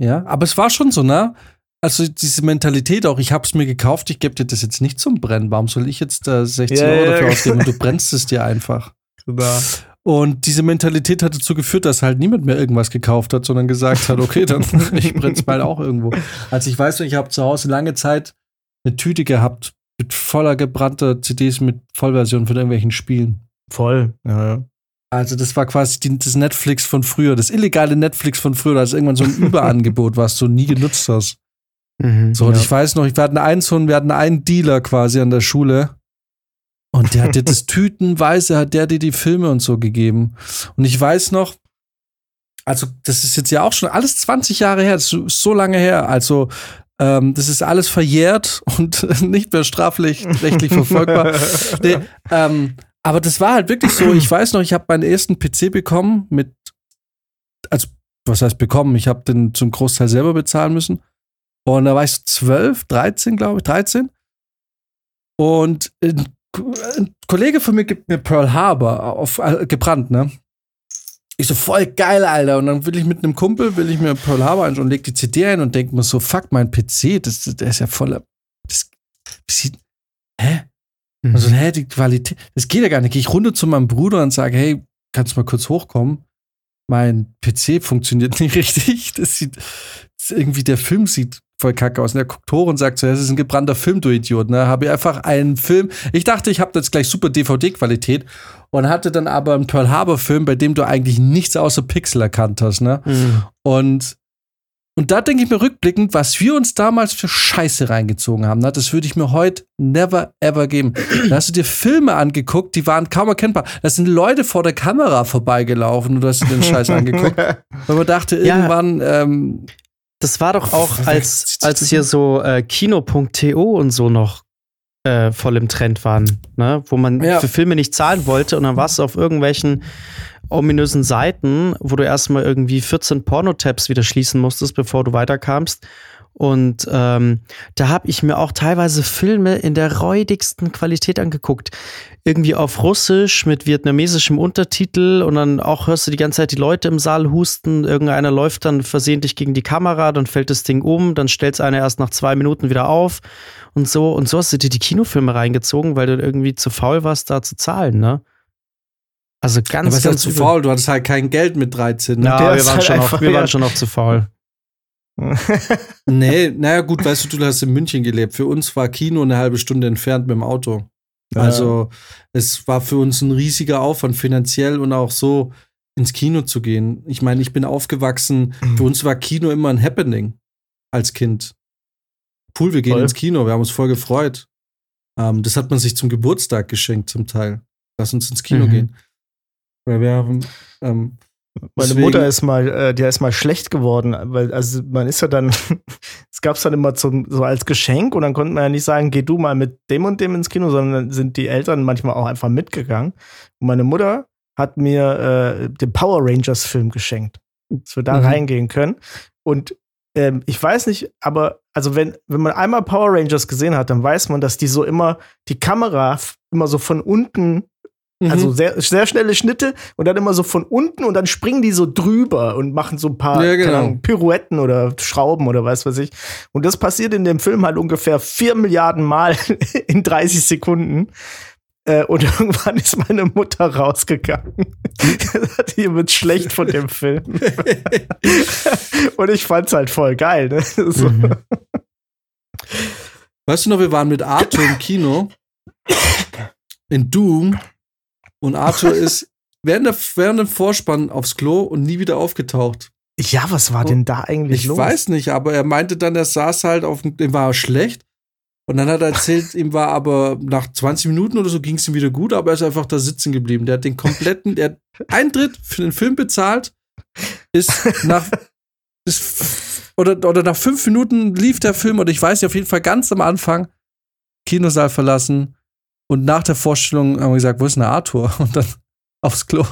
ja, aber es war schon so, ne? Also diese Mentalität auch, ich hab's mir gekauft, ich gebe dir das jetzt nicht zum Brennen. Warum soll ich jetzt äh, 16 ja, Euro dafür ja. ausgeben und du brennst es dir einfach? Genau. Und diese Mentalität hat dazu geführt, dass halt niemand mehr irgendwas gekauft hat, sondern gesagt hat, okay, dann ich brenn's mal auch irgendwo. Also ich weiß noch, ich habe zu Hause lange Zeit eine Tüte gehabt mit voller gebrannter CDs mit Vollversion von irgendwelchen Spielen. Voll, ja. Also das war quasi die, das Netflix von früher, das illegale Netflix von früher, ist irgendwann so ein Überangebot, was du nie genutzt hast. Mhm, so, und ja. ich weiß noch, wir hatten einen so einen, wir hatten einen Dealer quasi an der Schule. Und der hat dir das tütenweise, hat der dir die Filme und so gegeben. Und ich weiß noch, also das ist jetzt ja auch schon alles 20 Jahre her, das ist so lange her. Also ähm, das ist alles verjährt und nicht mehr straflich, rechtlich verfolgbar. nee, ähm, aber das war halt wirklich so. Ich weiß noch, ich habe meinen ersten PC bekommen mit, also was heißt bekommen? Ich habe den zum Großteil selber bezahlen müssen. Und da war ich so 12, 13, glaube ich, 13. Und ein, Kollege von mir gibt mir Pearl Harbor auf, äh, gebrannt, ne? Ich so, voll geil, Alter. Und dann will ich mit einem Kumpel, will ich mir Pearl Harbor anschauen und leg die CD ein und denk mir so, fuck, mein PC, das, der ist ja voller. Das, das sieht, hä? Mhm. Und so, hä, die Qualität, das geht ja gar nicht. Geh ich runter zu meinem Bruder und sage, hey, kannst du mal kurz hochkommen? Mein PC funktioniert nicht richtig. Das sieht, das irgendwie, der Film sieht voll kacke aus. Und er guckt hoch und sagt so, das ist ein gebrannter Film, du Idiot. Ne? Habe ich einfach einen Film. Ich dachte, ich habe jetzt gleich super DVD-Qualität und hatte dann aber einen Pearl Harbor-Film, bei dem du eigentlich nichts außer Pixel erkannt hast. Ne? Mhm. Und und da denke ich mir rückblickend, was wir uns damals für Scheiße reingezogen haben, ne? das würde ich mir heute never ever geben. Da hast du dir Filme angeguckt, die waren kaum erkennbar. Da sind Leute vor der Kamera vorbeigelaufen und du hast dir den Scheiß angeguckt. Weil man dachte, irgendwann, ja. ähm, das war doch auch, als, als hier so äh, Kino.to und so noch äh, voll im Trend waren, ne? wo man ja. für Filme nicht zahlen wollte und dann warst du auf irgendwelchen ominösen Seiten, wo du erstmal irgendwie 14 Pornotabs wieder schließen musstest, bevor du weiterkamst. Und ähm, da habe ich mir auch teilweise Filme in der räudigsten Qualität angeguckt. Irgendwie auf Russisch mit vietnamesischem Untertitel und dann auch hörst du die ganze Zeit die Leute im Saal husten. Irgendeiner läuft dann versehentlich gegen die Kamera, dann fällt das Ding um, dann stellt einer erst nach zwei Minuten wieder auf und so. Und so hast du dir die Kinofilme reingezogen, weil du irgendwie zu faul warst, da zu zahlen, ne? Also ganz, ja, ganz zu faul. Du hattest halt kein Geld mit 13. Ne? Ja, wir, waren, halt schon einfach, wir waren schon noch zu faul. Nee, naja, gut, weißt du, du hast in München gelebt. Für uns war Kino eine halbe Stunde entfernt mit dem Auto. Ja. Also, es war für uns ein riesiger Aufwand, finanziell und auch so ins Kino zu gehen. Ich meine, ich bin aufgewachsen, für uns war Kino immer ein Happening als Kind. Cool, wir gehen voll. ins Kino, wir haben uns voll gefreut. Ähm, das hat man sich zum Geburtstag geschenkt, zum Teil. Lass uns ins Kino mhm. gehen. Weil wir haben ähm, meine Deswegen. Mutter ist mal, äh, der ist mal schlecht geworden, weil also man ist ja dann, es gab es dann immer zum, so als Geschenk und dann konnte man ja nicht sagen, geh du mal mit dem und dem ins Kino, sondern dann sind die Eltern manchmal auch einfach mitgegangen. Und meine Mutter hat mir äh, den Power Rangers Film geschenkt, dass wir da mhm. reingehen können. Und ähm, ich weiß nicht, aber also wenn, wenn man einmal Power Rangers gesehen hat, dann weiß man, dass die so immer die Kamera immer so von unten also mhm. sehr, sehr schnelle Schnitte und dann immer so von unten und dann springen die so drüber und machen so ein paar ja, genau. Ahnung, Pirouetten oder Schrauben oder was weiß ich. Und das passiert in dem Film halt ungefähr vier Milliarden Mal in 30 Sekunden. Äh, und irgendwann ist meine Mutter rausgegangen. Die wird schlecht von dem Film. und ich fand's halt voll geil. Ne? So. Mhm. Weißt du noch, wir waren mit Arthur im Kino in Doom und Arthur ist während, der, während dem Vorspann aufs Klo und nie wieder aufgetaucht. Ja, was war denn da eigentlich ich los? Ich weiß nicht, aber er meinte dann, er saß halt auf dem, war schlecht. Und dann hat er erzählt, ihm war aber nach 20 Minuten oder so ging es ihm wieder gut, aber er ist einfach da sitzen geblieben. Der hat den kompletten, der hat Eintritt für den Film bezahlt, ist nach, ist, oder, oder nach fünf Minuten lief der Film und ich weiß ja auf jeden Fall ganz am Anfang, Kinosaal verlassen, und nach der Vorstellung haben wir gesagt, wo ist denn der Arthur? Und dann aufs Klo.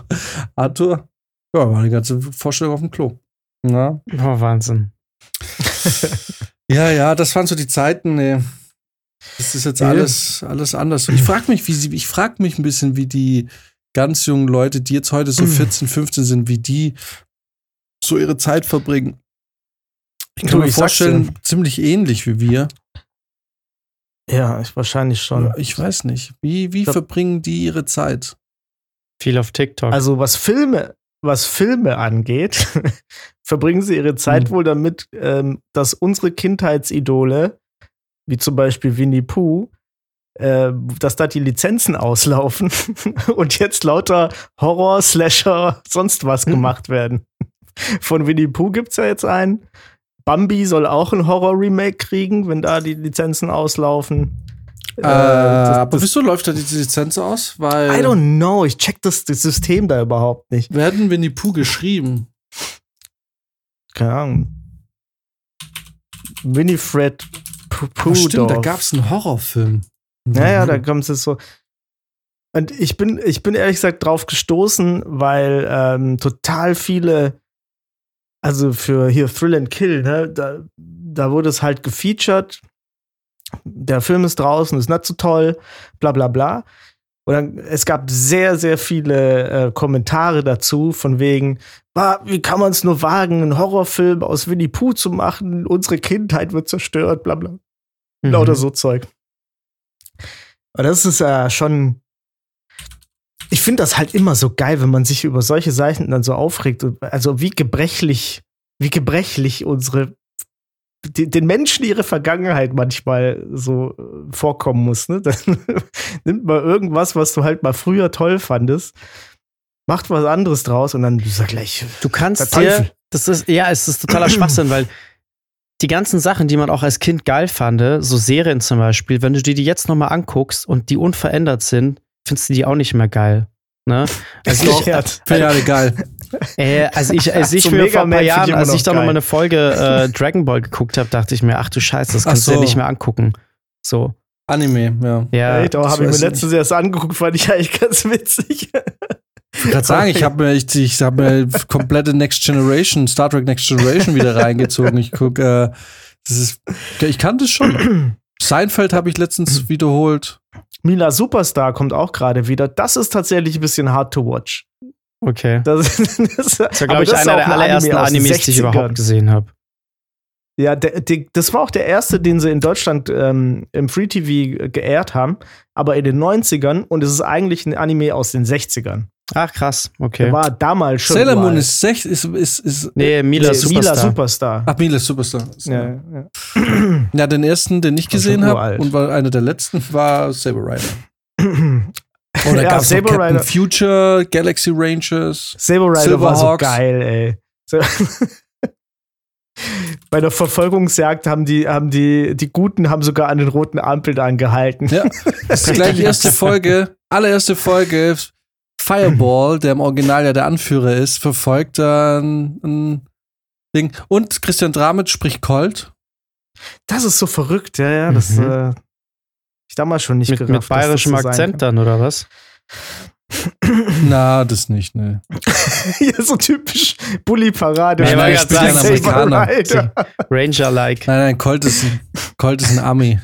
Arthur, ja, war die ganze Vorstellung auf dem Klo. Ja. Oh, Wahnsinn. ja, Ja, das waren so die Zeiten, nee. Das ist jetzt alles, alles anders. Ich frage mich, wie sie, ich frage mich ein bisschen, wie die ganz jungen Leute, die jetzt heute so 14, 15 sind, wie die so ihre Zeit verbringen. Ich kann Du, mir ich vorstellen, ziemlich ähnlich wie wir. Ja, ich, wahrscheinlich schon. Ich weiß nicht. Wie, wie glaub- verbringen die ihre Zeit? Viel auf TikTok. Also was Filme, was Filme angeht, verbringen sie ihre Zeit Hm. wohl damit, ähm, dass unsere Kindheitsidole, wie zum Beispiel Winnie Pooh, äh, dass da die Lizenzen auslaufen und jetzt lauter Horror, Slasher, sonst was gemacht werden. Von Winnie Pooh gibt's ja jetzt einen. Bambi soll auch ein Horror-Remake kriegen, wenn da die Lizenzen auslaufen. Äh, das- aber das- wieso läuft da diese Lizenz aus? Weil I don't know, ich check das, das System da überhaupt nicht. werden Winnie Pooh geschrieben. keine Ahnung. Winifred P- Oh, stimmt, da gab es einen Horrorfilm. Naja, Mhm. da kommt es so. Und ich bin, ich bin ehrlich gesagt drauf gestoßen, weil ähm, total viele, also für hier Thrill and Kill, ne, da, da wurde es halt gefeatured. Der Film ist draußen, ist nicht so toll, bla bla bla. Und dann, es gab sehr, sehr viele äh, Kommentare dazu, von wegen, "Ah, wie kann man es nur wagen, einen Horrorfilm aus Winnie Pooh zu machen? Unsere Kindheit wird zerstört, bla bla. Mhm. Lauter so Zeug. Und das ist ja schon. Ich finde das halt immer so geil, wenn man sich über solche Seiten dann so aufregt. Und- Also wie gebrechlich, wie gebrechlich unsere die, den Menschen ihre Vergangenheit manchmal so äh, vorkommen muss. Ne? Dann nimmt man irgendwas, was du halt mal früher toll fandest, macht was anderes draus und dann ist er gleich. Du kannst dir, das ist, ja, es ist totaler Schwachsinn, weil die ganzen Sachen, die man auch als Kind geil fand, so Serien zum Beispiel, wenn du dir die jetzt nochmal anguckst und die unverändert sind, findest du die auch nicht mehr geil. Ne? Also ich, ich alle geil. äh, als ich, als ich So mir vor ein paar Jahren, als noch ich da nochmal eine Folge äh, Dragon Ball geguckt habe, dachte ich mir, ach du Scheiße, das kannst du so. ja nicht mehr angucken. So. Anime, ja. Ja. Das habe ich mir letztens erst angeguckt, fand ich eigentlich ganz witzig. Ich wollte gerade sagen, ich habe mir, ich, ich hab mir komplette Next Generation, Star Trek Next Generation wieder reingezogen. Ich gucke, äh, das ist, ich kann das schon. Seinfeld habe ich letztens wiederholt. Mila Superstar kommt auch gerade wieder. Das ist tatsächlich ein bisschen hard to watch. Okay. Das, das, Das war, glaube ich, das einer auch der allerersten Anime Animes, die ich 60ern. überhaupt gesehen habe. Ja, der, der, das war auch der erste, den sie in Deutschland ähm, im Free TV geehrt haben, aber in den 90ern und es ist eigentlich ein Anime aus den 60ern. Ach, krass. Okay. Der war damals schon. Sailor Moon ist, sech, ist, ist, ist Nee, Mila Nee, Superstar. Mila Superstar. Ach, Mila Superstar. Ja, ja. Ja, den ersten, den ich War gesehen habe und war einer der letzten, war Saber Rider. Oder Ja, gab es Saber Captain Rider. Future, Galaxy Rangers. Saber Rider war so Silverhawks. geil, ey. Bei der Verfolgungsjagd haben die, haben die, die Guten haben sogar an den roten Ampeln angehalten. Ja, das ist gleich die erste Folge, allererste Folge. Fireball, der im Original ja der Anführer ist, verfolgt dann ein Ding. Und Christian Dramitz spricht Colt. Das ist so verrückt, ja, ja. Das Mhm. äh, ich damals schon nicht Mit, gerafft, mit dass das bayerischem so Akzent dann, oder was? Na, das nicht, ne. ja, so typisch Bully-Parade. Wollte Saber grad sagen, Amerikaner. Ranger-like. Nein, nein, Colt ist ein, Colt ist ein Ami.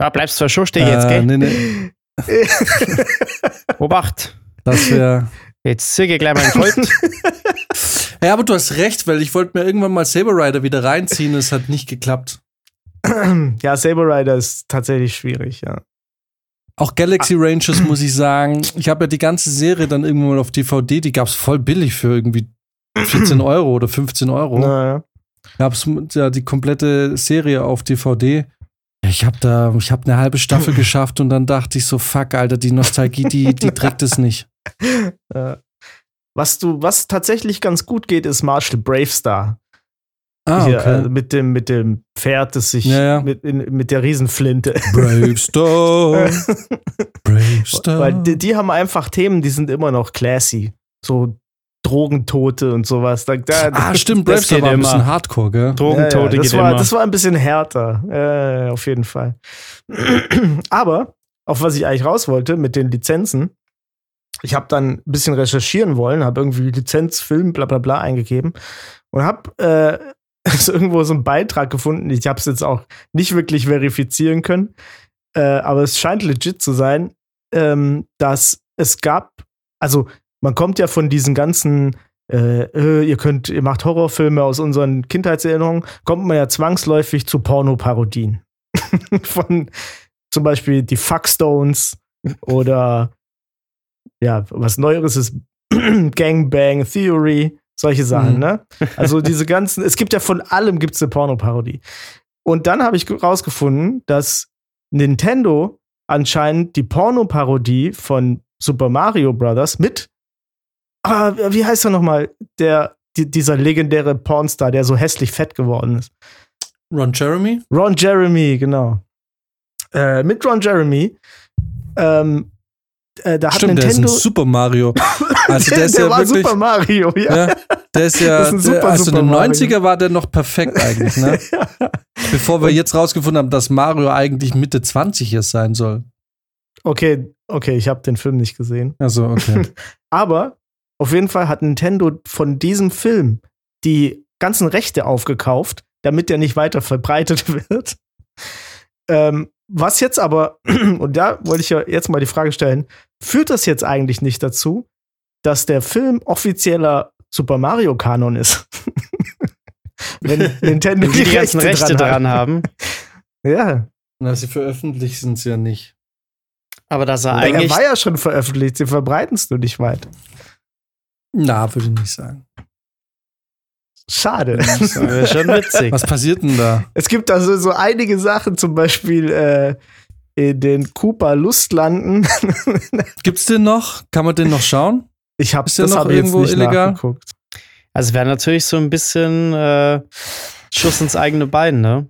Ja, bleibst zwar schon stehen jetzt, Äh, gell? nee, nee, Obacht. Das wäre. Jetzt zirke gleich mal einen Colt. Ja, aber du hast recht, weil ich wollte mir irgendwann mal Saber Rider wieder reinziehen, es hat nicht geklappt. ja, Saber Rider ist tatsächlich schwierig, ja. Auch Galaxy Rangers muss ich sagen, ich habe ja die ganze Serie dann irgendwann mal auf DVD, die gab's voll billig für irgendwie 14 Euro oder 15 Euro. Naja. Gab's ja die komplette Serie auf DVD. Ich habe da, ich habe eine halbe Staffel geschafft und dann dachte ich so, fuck, Alter, die Nostalgie, die, die trägt es nicht. Äh, was du, was tatsächlich ganz gut geht, ist Marshall Bravestar. Ah, Hier, äh, okay. mit dem, mit dem Pferd, das sich Ja, ja. Mit, in, mit der Riesenflinte. Brave Star, Brave Star. Weil die, die haben einfach Themen, die sind immer noch classy. So Drogentote und sowas. Da, da, ah, stimmt, Brave das Star geht war ein immer. bisschen Hardcore, gell? Ja, ja, Drogentote das, geht war, immer. das war ein bisschen härter. Äh, auf jeden Fall. Aber, auf was ich eigentlich raus wollte mit den Lizenzen, ich habe dann ein bisschen recherchieren wollen, habe irgendwie Lizenz, Film, bla bla bla eingegeben und habe äh, ist irgendwo so ein Beitrag gefunden. Ich habe es jetzt auch nicht wirklich verifizieren können, äh, aber es scheint legit zu sein, ähm, dass es gab, also man kommt ja von diesen ganzen äh, äh, ihr könnt, ihr macht Horrorfilme aus unseren Kindheitserinnerungen, kommt man ja zwangsläufig zu Pornoparodien. Von zum Beispiel die Fuckstones oder ja, was Neueres ist Gangbang Theory, solche Sachen, mhm. ne? Also diese ganzen, es gibt ja von allem gibt's eine Pornoparodie. Und dann habe ich rausgefunden, dass Nintendo anscheinend die Pornoparodie von Super Mario Brothers mit ah, wie heißt er nochmal? Der, die, dieser legendäre Pornstar, der so hässlich fett geworden ist. Ron Jeremy? Ron Jeremy, genau. Äh, mit Ron Jeremy. Ähm, äh, da Stimmt, hat Nintendo der ist ein Super Mario. Also der, der ist der ja war wirklich, Super Mario, ja. ja der ist ja, ist der, also in den 90er war der noch perfekt eigentlich, ne? ja. Bevor wir jetzt rausgefunden haben, dass Mario eigentlich Mitte 20 ist sein soll. Okay, okay, ich habe den Film nicht gesehen. Also okay. Aber auf jeden Fall hat Nintendo von diesem Film die ganzen Rechte aufgekauft, damit der nicht weiter verbreitet wird. Ähm, was jetzt aber, und da wollte ich ja jetzt mal die Frage stellen, führt das jetzt eigentlich nicht dazu, dass der Film offizieller Super Mario Kanon ist? Wenn Nintendo die, die ganzen Rechte, Rechte dran, haben. ja. Na, sie veröffentlichen es ja nicht. Aber dass er eigentlich. Er war ja schon veröffentlicht, sie verbreiten es nur nicht weit. Na, würde ich nicht sagen. Schade. Das wäre schon witzig. Was passiert denn da? Es gibt also so einige Sachen, zum Beispiel äh, in den Cooper Lustlanden. Gibt's den noch? Kann man den noch schauen? Ich hab's ja noch irgendwo illegal geguckt. Also wäre natürlich so ein bisschen äh, Schuss ins eigene Bein, ne?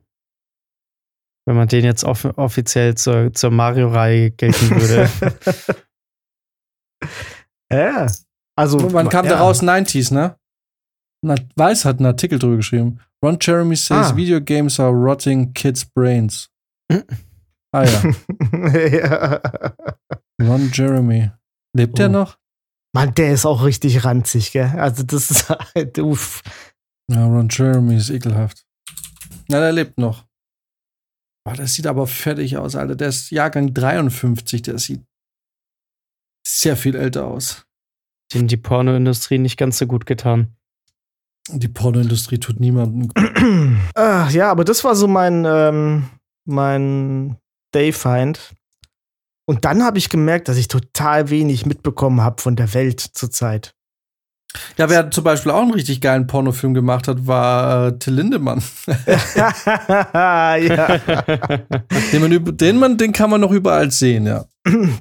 Wenn man den jetzt off offiziell zur, zur Mario-Reihe gelten würde. ja. Also, wann kam ja. der raus? 90s, ne? Weiß hat einen Artikel drüber geschrieben. Ron Jeremy says ah. Video games are rotting kids' brains. ah ja. ja. Ron Jeremy. Lebt oh. der noch? Mann, der ist auch richtig ranzig, gell? Also das ist halt, uff. Ja, Ron Jeremy ist ekelhaft. Na, der lebt noch. Boah, das sieht aber fertig aus, Alter. Der ist Jahrgang 53, der sieht sehr viel älter aus denen die Pornoindustrie nicht ganz so gut getan. Die Pornoindustrie tut niemandem gut. ah, ja, aber das war so mein, ähm, mein Dayfind. Und dann habe ich gemerkt, dass ich total wenig mitbekommen habe von der Welt zurzeit. Ja, wer zum Beispiel auch einen richtig geilen Pornofilm gemacht hat, war äh, Till Lindemann. ja. den, man, den, man, den kann man noch überall sehen, ja.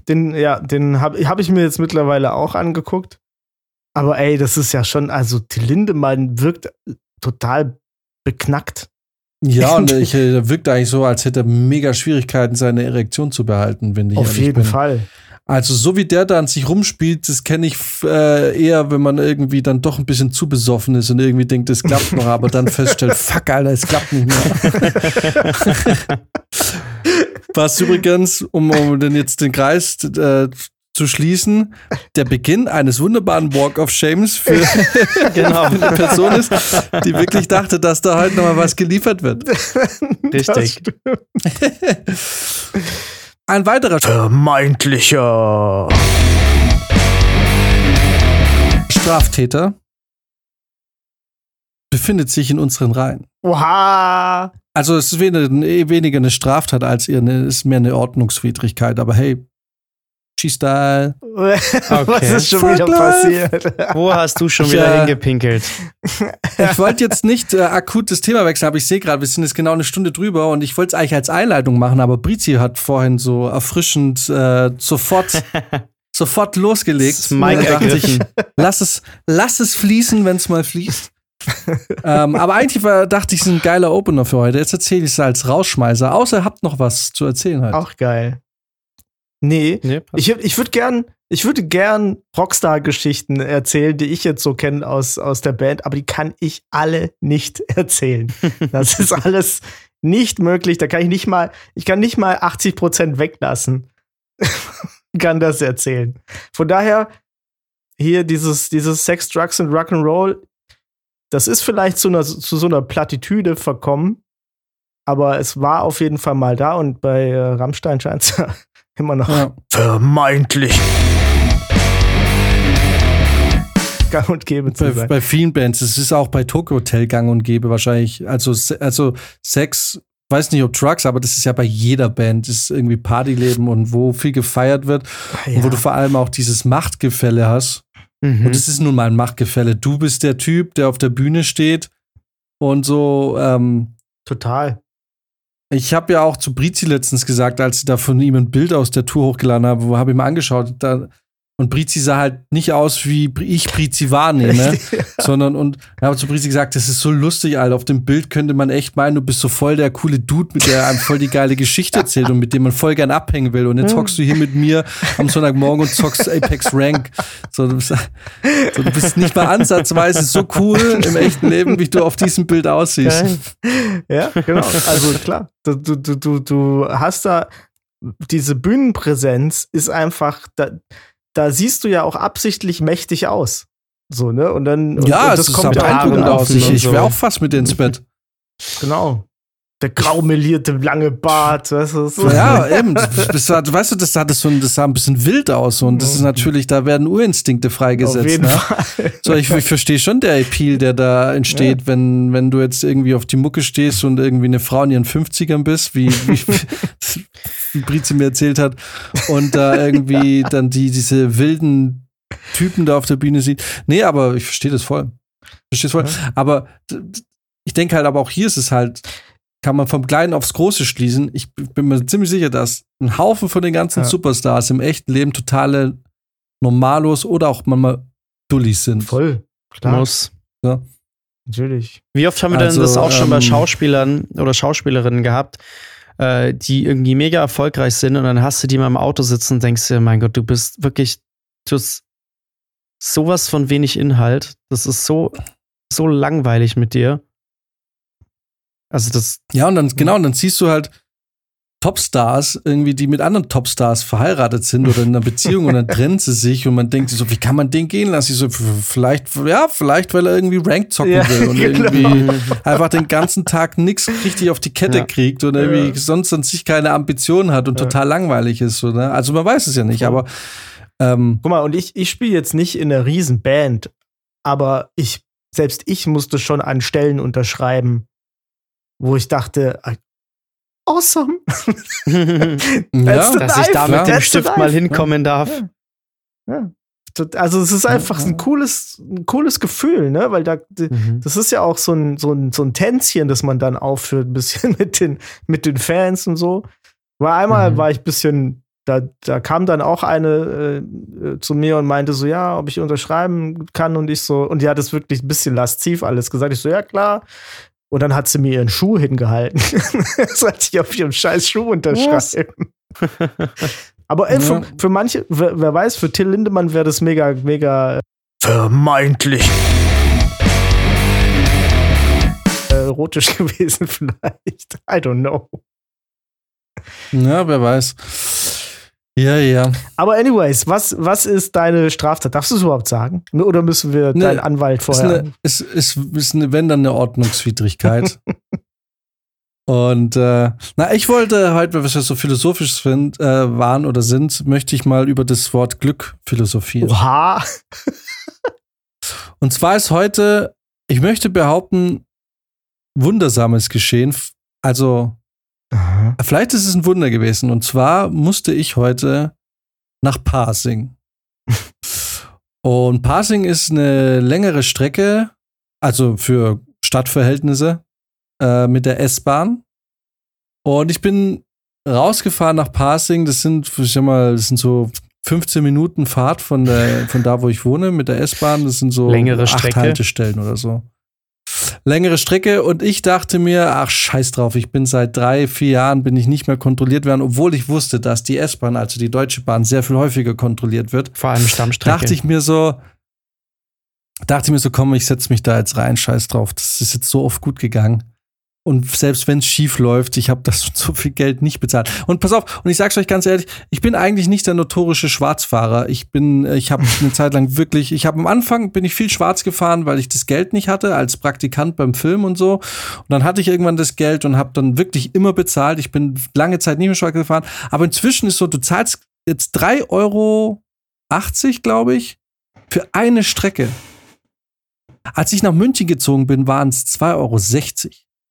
Den, ja, den habe hab ich mir jetzt mittlerweile auch angeguckt. Aber ey, das ist ja schon, also Till Lindemann wirkt total beknackt. Ja, und ich, äh, er wirkt eigentlich so, als hätte er mega Schwierigkeiten, seine Erektion zu behalten, wenn ich Auf jeden bin. Fall. Also so wie der da an sich rumspielt, das kenne ich äh, eher, wenn man irgendwie dann doch ein bisschen zu besoffen ist und irgendwie denkt, es klappt noch, aber dann feststellt, fuck, Alter, es klappt nicht mehr. Was übrigens, um, um denn jetzt den Kreis äh, zu schließen, der Beginn eines wunderbaren Walk of Shames für, genau. für eine Person ist, die wirklich dachte, dass da heute nochmal was geliefert wird. Richtig. Ein weiterer vermeintlicher Straftäter befindet sich in unseren Reihen. Oha! Also es ist weniger eine Straftat als eher eine, ist mehr eine Ordnungswidrigkeit, aber hey, G-Style. Okay. Was ist schon Fuck wieder life. passiert? Wo hast du schon wieder ja. hingepinkelt? Ich wollte jetzt nicht äh, akut das Thema wechseln, aber ich sehe gerade, wir sind jetzt genau eine Stunde drüber und ich wollte es eigentlich als Einleitung machen, aber Brizi hat vorhin so erfrischend äh, sofort, sofort losgelegt. Das Mike ergriffen. Ich, lass es, lass es fließen, wenn es mal fließt. ähm, aber eigentlich war, dachte ich, es ist ein geiler Opener für heute. Jetzt erzähle ich es als Rausschmeißer. Außer ihr habt noch was zu erzählen halt. Auch geil. Nee, nee ich, ich würde gern, ich würde gern Rockstar-Geschichten erzählen, die ich jetzt so kenne aus, aus der Band, aber die kann ich alle nicht erzählen. Das ist alles nicht möglich. Da kann ich nicht mal, ich kann nicht mal 80 Prozent weglassen. kann das erzählen. Von daher, hier dieses, dieses Sex, Drugs und Rock'n'Roll, das ist vielleicht zu, einer, zu so einer Plattitüde verkommen, aber es war auf jeden Fall mal da und bei äh, Rammstein scheint es immer noch ja. vermeintlich gang und gäbe zu bei, sein. Bei vielen Bands, es ist auch bei Tokyo Hotel gang und gäbe wahrscheinlich. Also, also Sex, weiß nicht ob Drugs, aber das ist ja bei jeder Band, das ist irgendwie Partyleben und wo viel gefeiert wird ja. und wo du vor allem auch dieses Machtgefälle hast. Mhm. Und es ist nun mal ein Machtgefälle. Du bist der Typ, der auf der Bühne steht und so. Ähm, Total. Ich habe ja auch zu Brizi letztens gesagt, als sie da von ihm ein Bild aus der Tour hochgeladen haben, wo habe ich mir angeschaut, da und Brizi sah halt nicht aus, wie ich Brizi wahrnehme, ja. sondern und er hat zu Brizi gesagt, das ist so lustig, Alter. Auf dem Bild könnte man echt meinen, du bist so voll der coole Dude, mit der einem voll die geile Geschichte erzählt und mit dem man voll gern abhängen will. Und jetzt hockst du hier mit mir am Sonntagmorgen und zockst Apex Rank. So, du, bist, so, du bist nicht mal ansatzweise so cool im echten Leben, wie du auf diesem Bild aussiehst. Ja, genau. Also klar, du, du, du, du hast da diese Bühnenpräsenz ist einfach, da, da siehst du ja auch absichtlich mächtig aus. So, ne? Und dann. Und, ja, und das kommt beeindruckend aus. Ich, ich wäre auch fast mit ins Bett. Genau. Der graumelierte lange Bart, weißt du? So. Ja, eben. Das, das, weißt du, das sah, das, so, das sah ein bisschen wild aus und das ist natürlich, da werden Urinstinkte freigesetzt. Auf jeden ne? Fall. So, ich, ich verstehe schon der Appeal, der da entsteht, ja. wenn, wenn du jetzt irgendwie auf die Mucke stehst und irgendwie eine Frau in ihren 50ern bist, wie, wie, wie Brizi mir erzählt hat, und da irgendwie dann die, diese wilden Typen da auf der Bühne sieht. Nee, aber ich verstehe das voll. Ich verstehe es voll. Ja. Aber ich denke halt, aber auch hier ist es halt, kann man vom Kleinen aufs Große schließen. Ich bin mir ziemlich sicher, dass ein Haufen von den ganzen ja. Superstars im echten Leben totale Normalos oder auch manchmal Dullis sind. Voll, klar. Muss. Ja. Natürlich. Wie oft haben wir also, denn das auch schon bei ähm, Schauspielern oder Schauspielerinnen gehabt, äh, die irgendwie mega erfolgreich sind und dann hast du die mal im Auto sitzen und denkst dir, mein Gott, du bist wirklich, du hast sowas von wenig Inhalt. Das ist so, so langweilig mit dir. Also das. Ja, und dann, genau, und dann siehst du halt Topstars irgendwie, die mit anderen Topstars verheiratet sind oder in einer Beziehung und dann trennen sie sich und man denkt sich so, wie kann man den gehen lassen? Ich so, vielleicht, ja, vielleicht, weil er irgendwie Rank zocken ja, will und genau. irgendwie einfach den ganzen Tag nichts richtig auf die Kette ja. kriegt und irgendwie sonst an sich keine Ambitionen hat und total langweilig ist. So, ne? Also man weiß es ja nicht, aber ähm, Guck mal, und ich, ich spiele jetzt nicht in einer riesen Band, aber ich, selbst ich musste schon an Stellen unterschreiben, wo ich dachte, ah, awesome. ja, dass ich da mit dem Stift mal hinkommen darf. Ja. Also es ist einfach ein cooles, ein cooles Gefühl, ne? Weil da, mhm. das ist ja auch so ein, so, ein, so ein Tänzchen, das man dann aufführt, ein bisschen mit den, mit den Fans und so. Weil einmal mhm. war ich ein bisschen, da, da kam dann auch eine äh, zu mir und meinte so, ja, ob ich unterschreiben kann und ich so, und die hat es wirklich ein bisschen lasziv alles gesagt. Ich so, ja klar, und dann hat sie mir ihren Schuh hingehalten. Sollte ich auf ihrem scheiß Schuh unterschreiben. Aber ey, für, für, manche, wer, wer, weiß, für Till Lindemann wäre das mega, mega äh, vermeintlich äh, erotisch gewesen, vielleicht. I don't know. Ja, wer weiß. Ja, ja. Aber anyways, was, was ist deine Straftat? Darfst du es überhaupt sagen? Oder müssen wir ne, deinen Anwalt vorher? Es ist, ist, ist eine, wenn dann eine Ordnungswidrigkeit. Und äh, na, ich wollte heute, weil wir so philosophisch sind, äh, waren oder sind, möchte ich mal über das Wort Glück philosophieren. Oha! Und zwar ist heute, ich möchte behaupten, wundersames Geschehen. Also Aha. Vielleicht ist es ein Wunder gewesen. Und zwar musste ich heute nach Parsing. Und Parsing ist eine längere Strecke, also für Stadtverhältnisse, äh, mit der S-Bahn. Und ich bin rausgefahren nach Parsing. Das sind, ich sag mal, das sind so 15 Minuten Fahrt von, der, von da, wo ich wohne, mit der S-Bahn. Das sind so längere acht Strecke. Haltestellen oder so längere Strecke und ich dachte mir, ach scheiß drauf, ich bin seit drei, vier Jahren bin ich nicht mehr kontrolliert werden, obwohl ich wusste, dass die S-Bahn, also die Deutsche Bahn, sehr viel häufiger kontrolliert wird. Vor allem Stammstrecke. Dachte ich mir so, dachte mir so, komm, ich setz mich da jetzt rein, scheiß drauf. Das ist jetzt so oft gut gegangen. Und selbst wenn es schief läuft, ich habe das so viel Geld nicht bezahlt. Und pass auf, und ich sag's euch ganz ehrlich, ich bin eigentlich nicht der notorische Schwarzfahrer. Ich bin, ich habe eine Zeit lang wirklich, ich habe am Anfang bin ich viel schwarz gefahren, weil ich das Geld nicht hatte als Praktikant beim Film und so. Und dann hatte ich irgendwann das Geld und habe dann wirklich immer bezahlt. Ich bin lange Zeit nicht mehr schwarz gefahren. Aber inzwischen ist so, du zahlst jetzt 3,80 Euro, glaube ich, für eine Strecke. Als ich nach München gezogen bin, waren es 2,60 Euro.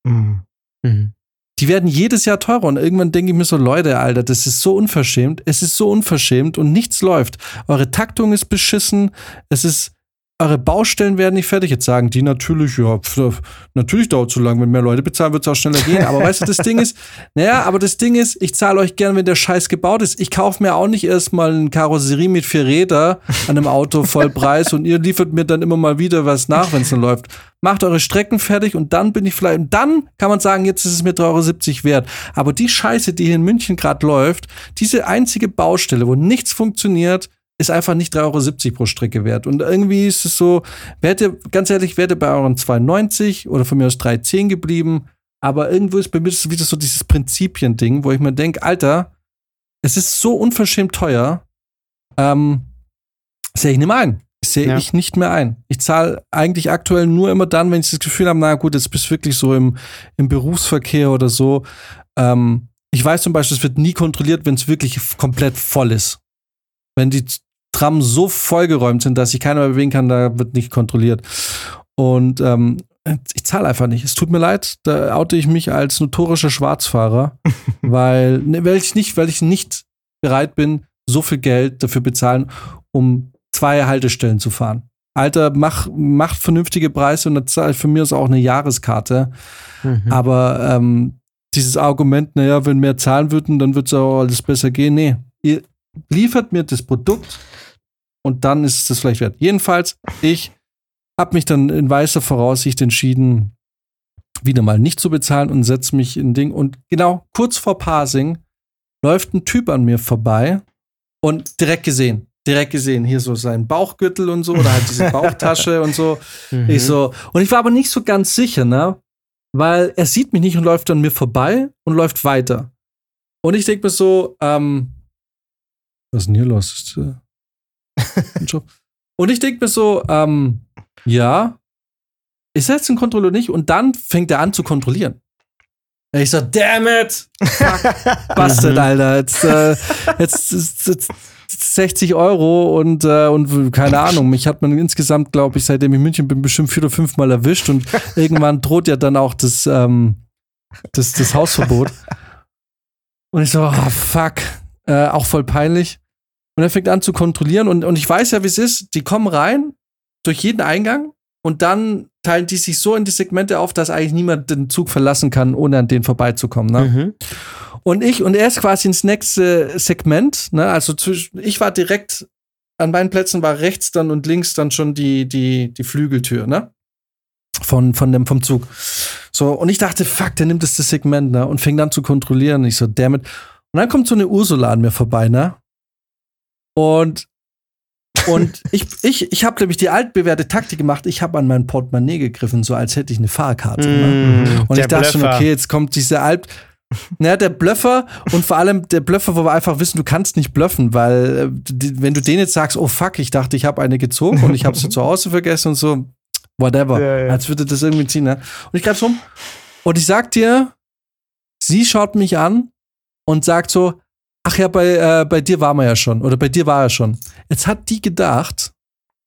Mhm. Mhm. Die werden jedes Jahr teurer und irgendwann denke ich mir so, Leute, Alter, das ist so unverschämt. Es ist so unverschämt und nichts läuft. Eure Taktung ist beschissen. Es ist, eure Baustellen werden nicht fertig. Jetzt sagen die natürlich, ja, pf, natürlich dauert es so lange. Wenn mehr Leute bezahlen, wird es auch schneller gehen. Aber weißt du, das Ding ist, naja, aber das Ding ist, ich zahle euch gern, wenn der Scheiß gebaut ist. Ich kaufe mir auch nicht erstmal eine Karosserie mit vier Räder an einem Auto voll Preis und ihr liefert mir dann immer mal wieder was nach, wenn es dann läuft. Macht eure Strecken fertig und dann bin ich vielleicht, und dann kann man sagen, jetzt ist es mir 3,70 Euro wert. Aber die Scheiße, die hier in München gerade läuft, diese einzige Baustelle, wo nichts funktioniert, ist einfach nicht 3,70 Euro pro Strecke wert. Und irgendwie ist es so, werte, ganz ehrlich, werte bei euren 2,90 oder von mir aus 3,10 geblieben. Aber irgendwo ist bei mir wieder so dieses Prinzipien-Ding, wo ich mir denke, Alter, es ist so unverschämt teuer, ähm, sehe ich nicht mehr ein. Sehe ja. ich nicht mehr ein. Ich zahle eigentlich aktuell nur immer dann, wenn ich das Gefühl habe, na gut, jetzt bist du wirklich so im, im Berufsverkehr oder so. Ähm, ich weiß zum Beispiel, es wird nie kontrolliert, wenn es wirklich komplett voll ist. Wenn die Tram so vollgeräumt sind, dass sich keiner mehr bewegen kann, da wird nicht kontrolliert. Und ähm, ich zahle einfach nicht. Es tut mir leid, da oute ich mich als notorischer Schwarzfahrer, weil, ne, weil ich nicht, weil ich nicht bereit bin, so viel Geld dafür bezahlen, um zwei Haltestellen zu fahren. Alter, mach, mach vernünftige Preise und dann zahle ich von mir aus auch eine Jahreskarte. Mhm. Aber ähm, dieses Argument, naja, wenn mehr zahlen würden, dann wird es auch alles besser gehen. Nee, ihr liefert mir das Produkt und dann ist es das vielleicht wert. Jedenfalls, ich habe mich dann in weißer Voraussicht entschieden, wieder mal nicht zu bezahlen und setze mich in Ding. Und genau kurz vor Parsing läuft ein Typ an mir vorbei und direkt gesehen. Direkt gesehen, hier so sein Bauchgürtel und so, oder halt diese Bauchtasche und so. Mhm. Ich so, und ich war aber nicht so ganz sicher, ne? Weil er sieht mich nicht und läuft an mir vorbei und läuft weiter. Und ich denke mir so, ähm, was ist denn hier los? Äh, und ich denke mir so, ähm, ja, ist er jetzt ein Kontrolleur nicht? Und dann fängt er an zu kontrollieren. Ich so, damn it! Fuck, Bastard, mhm. Alter. Jetzt, äh, jetzt, jetzt, jetzt 60 Euro und, äh, und keine Ahnung, mich hat man insgesamt, glaube ich, seitdem ich in München bin, bestimmt vier oder fünf Mal erwischt und irgendwann droht ja dann auch das, ähm, das, das Hausverbot. Und ich so, oh, fuck. Äh, auch voll peinlich. Und er fängt an zu kontrollieren und, und ich weiß ja, wie es ist. Die kommen rein durch jeden Eingang und dann teilen die sich so in die Segmente auf, dass eigentlich niemand den Zug verlassen kann, ohne an denen vorbeizukommen. Ne? Mhm. Und ich, und er ist quasi ins nächste Segment, ne? Also zwischen, ich war direkt an meinen Plätzen war rechts dann und links dann schon die, die, die Flügeltür, ne? Von, von dem, vom Zug. So, und ich dachte, fuck, der nimmt das, das Segment, ne? Und fängt an zu kontrollieren. Ich so, damit. Und dann kommt so eine Ursula an mir vorbei, ne? Und und ich, ich, ich habe nämlich die altbewährte Taktik gemacht. Ich habe an mein Portemonnaie gegriffen, so als hätte ich eine Fahrkarte. Mm, und ich dachte Blöffer. schon, okay, jetzt kommt diese alt. Naja, der Blöffer und vor allem der Blöffer, wo wir einfach wissen, du kannst nicht blöffen, weil äh, wenn du denen jetzt sagst, oh fuck, ich dachte, ich habe eine gezogen und ich habe sie zu Hause vergessen und so, whatever, ja, ja. als würde das irgendwie ziehen. Ne? Und ich greif's rum und ich sag dir, sie schaut mich an und sagt so, Ach ja, bei, äh, bei dir waren wir ja schon. Oder bei dir war er schon. Jetzt hat die gedacht,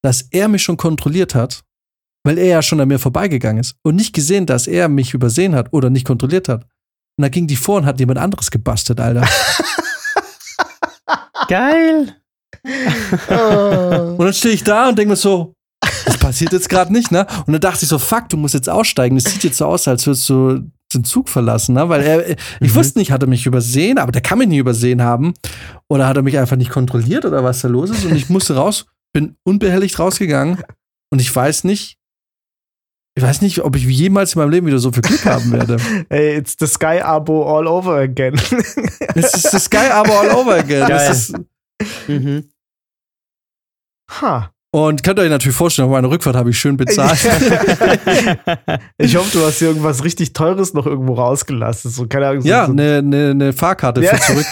dass er mich schon kontrolliert hat, weil er ja schon an mir vorbeigegangen ist. Und nicht gesehen, dass er mich übersehen hat oder nicht kontrolliert hat. Und da ging die vor und hat jemand anderes gebastelt, Alter. Geil. und dann stehe ich da und denke mir so, das passiert jetzt gerade nicht, ne? Und dann dachte ich so, fuck, du musst jetzt aussteigen. Das sieht jetzt so aus, als würdest du den Zug verlassen, ne? Weil er, ich mhm. wusste nicht, hat er mich übersehen, aber der kann mich nicht übersehen haben. Oder hat er mich einfach nicht kontrolliert oder was da los ist? Und ich musste raus, bin unbehelligt rausgegangen und ich weiß nicht, ich weiß nicht, ob ich jemals in meinem Leben wieder so viel Glück haben werde. Ey, it's the Sky Abo all over again. it's the Sky Abo all over again. Geil. Das ist, mhm. Ha. Und könnt ihr euch natürlich vorstellen, meine Rückfahrt habe ich schön bezahlt. ich hoffe, du hast hier irgendwas richtig Teures noch irgendwo rausgelassen. So, keine Ahnung, so, ja, eine so ne, ne Fahrkarte ja. für zurück.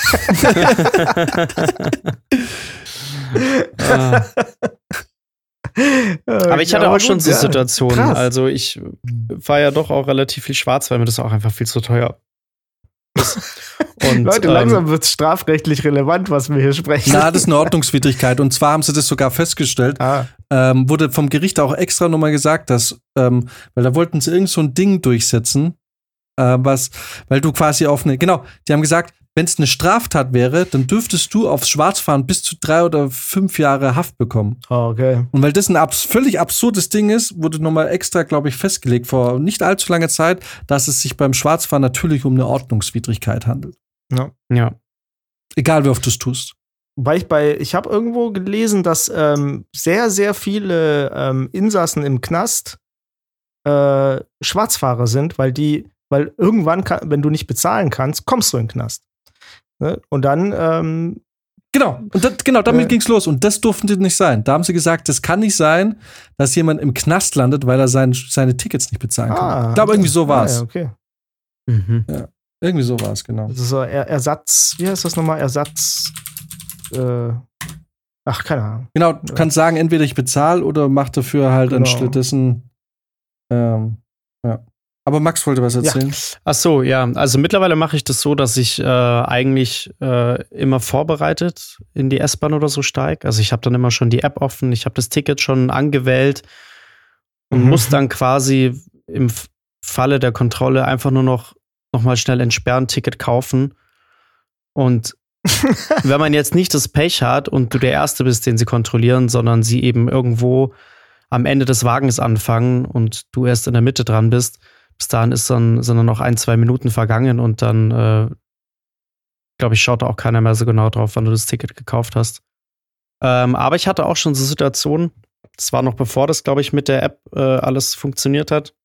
ah. Aber ich hatte auch schon so Situationen. Ja, also ich war ja doch auch relativ viel schwarz, weil mir das auch einfach viel zu teuer und, Leute, ähm, langsam wird es strafrechtlich relevant, was wir hier sprechen. Na, das ist eine Ordnungswidrigkeit. Und zwar haben sie das sogar festgestellt. Ah. Ähm, wurde vom Gericht auch extra nochmal gesagt, dass, ähm, weil da wollten sie irgend so ein Ding durchsetzen, äh, was, weil du quasi auf eine, genau, die haben gesagt, wenn es eine Straftat wäre, dann dürftest du aufs Schwarzfahren bis zu drei oder fünf Jahre Haft bekommen. Oh, okay. Und weil das ein abs völlig absurdes Ding ist, wurde nochmal extra, glaube ich, festgelegt vor nicht allzu langer Zeit, dass es sich beim Schwarzfahren natürlich um eine Ordnungswidrigkeit handelt. Ja. Ja. Egal, wie oft du es tust. Weil ich bei, ich habe irgendwo gelesen, dass ähm, sehr, sehr viele ähm, Insassen im Knast äh, Schwarzfahrer sind, weil die, weil irgendwann, kann, wenn du nicht bezahlen kannst, kommst du in den Knast. Ne? Und dann ähm, Genau, und das, genau, damit äh, ging's los. Und das durften sie nicht sein. Da haben sie gesagt, das kann nicht sein, dass jemand im Knast landet, weil er sein, seine Tickets nicht bezahlen kann. Ah, ich glaube, irgendwie so war es. Ah, ja, okay. Mhm. Ja, irgendwie so war es, genau. Das ist so er Ersatz, wie heißt das nochmal? Ersatz. Äh, ach, keine Ahnung. Genau, du kannst sagen, entweder ich bezahle oder mach dafür halt genau. anstattdessen. Ähm, ja. Aber Max wollte was erzählen. Ja. Ach so, ja. Also mittlerweile mache ich das so, dass ich äh, eigentlich äh, immer vorbereitet in die S-Bahn oder so steige. Also ich habe dann immer schon die App offen, ich habe das Ticket schon angewählt und mhm. muss dann quasi im Falle der Kontrolle einfach nur noch, noch mal schnell entsperren, Ticket kaufen. Und wenn man jetzt nicht das Pech hat und du der Erste bist, den sie kontrollieren, sondern sie eben irgendwo am Ende des Wagens anfangen und du erst in der Mitte dran bist, bis dahin ist dann, sind dann noch ein, zwei Minuten vergangen und dann, äh, glaube ich, schaut da auch keiner mehr so genau drauf, wann du das Ticket gekauft hast. Ähm, aber ich hatte auch schon so Situationen, das war noch bevor das, glaube ich, mit der App äh, alles funktioniert hat,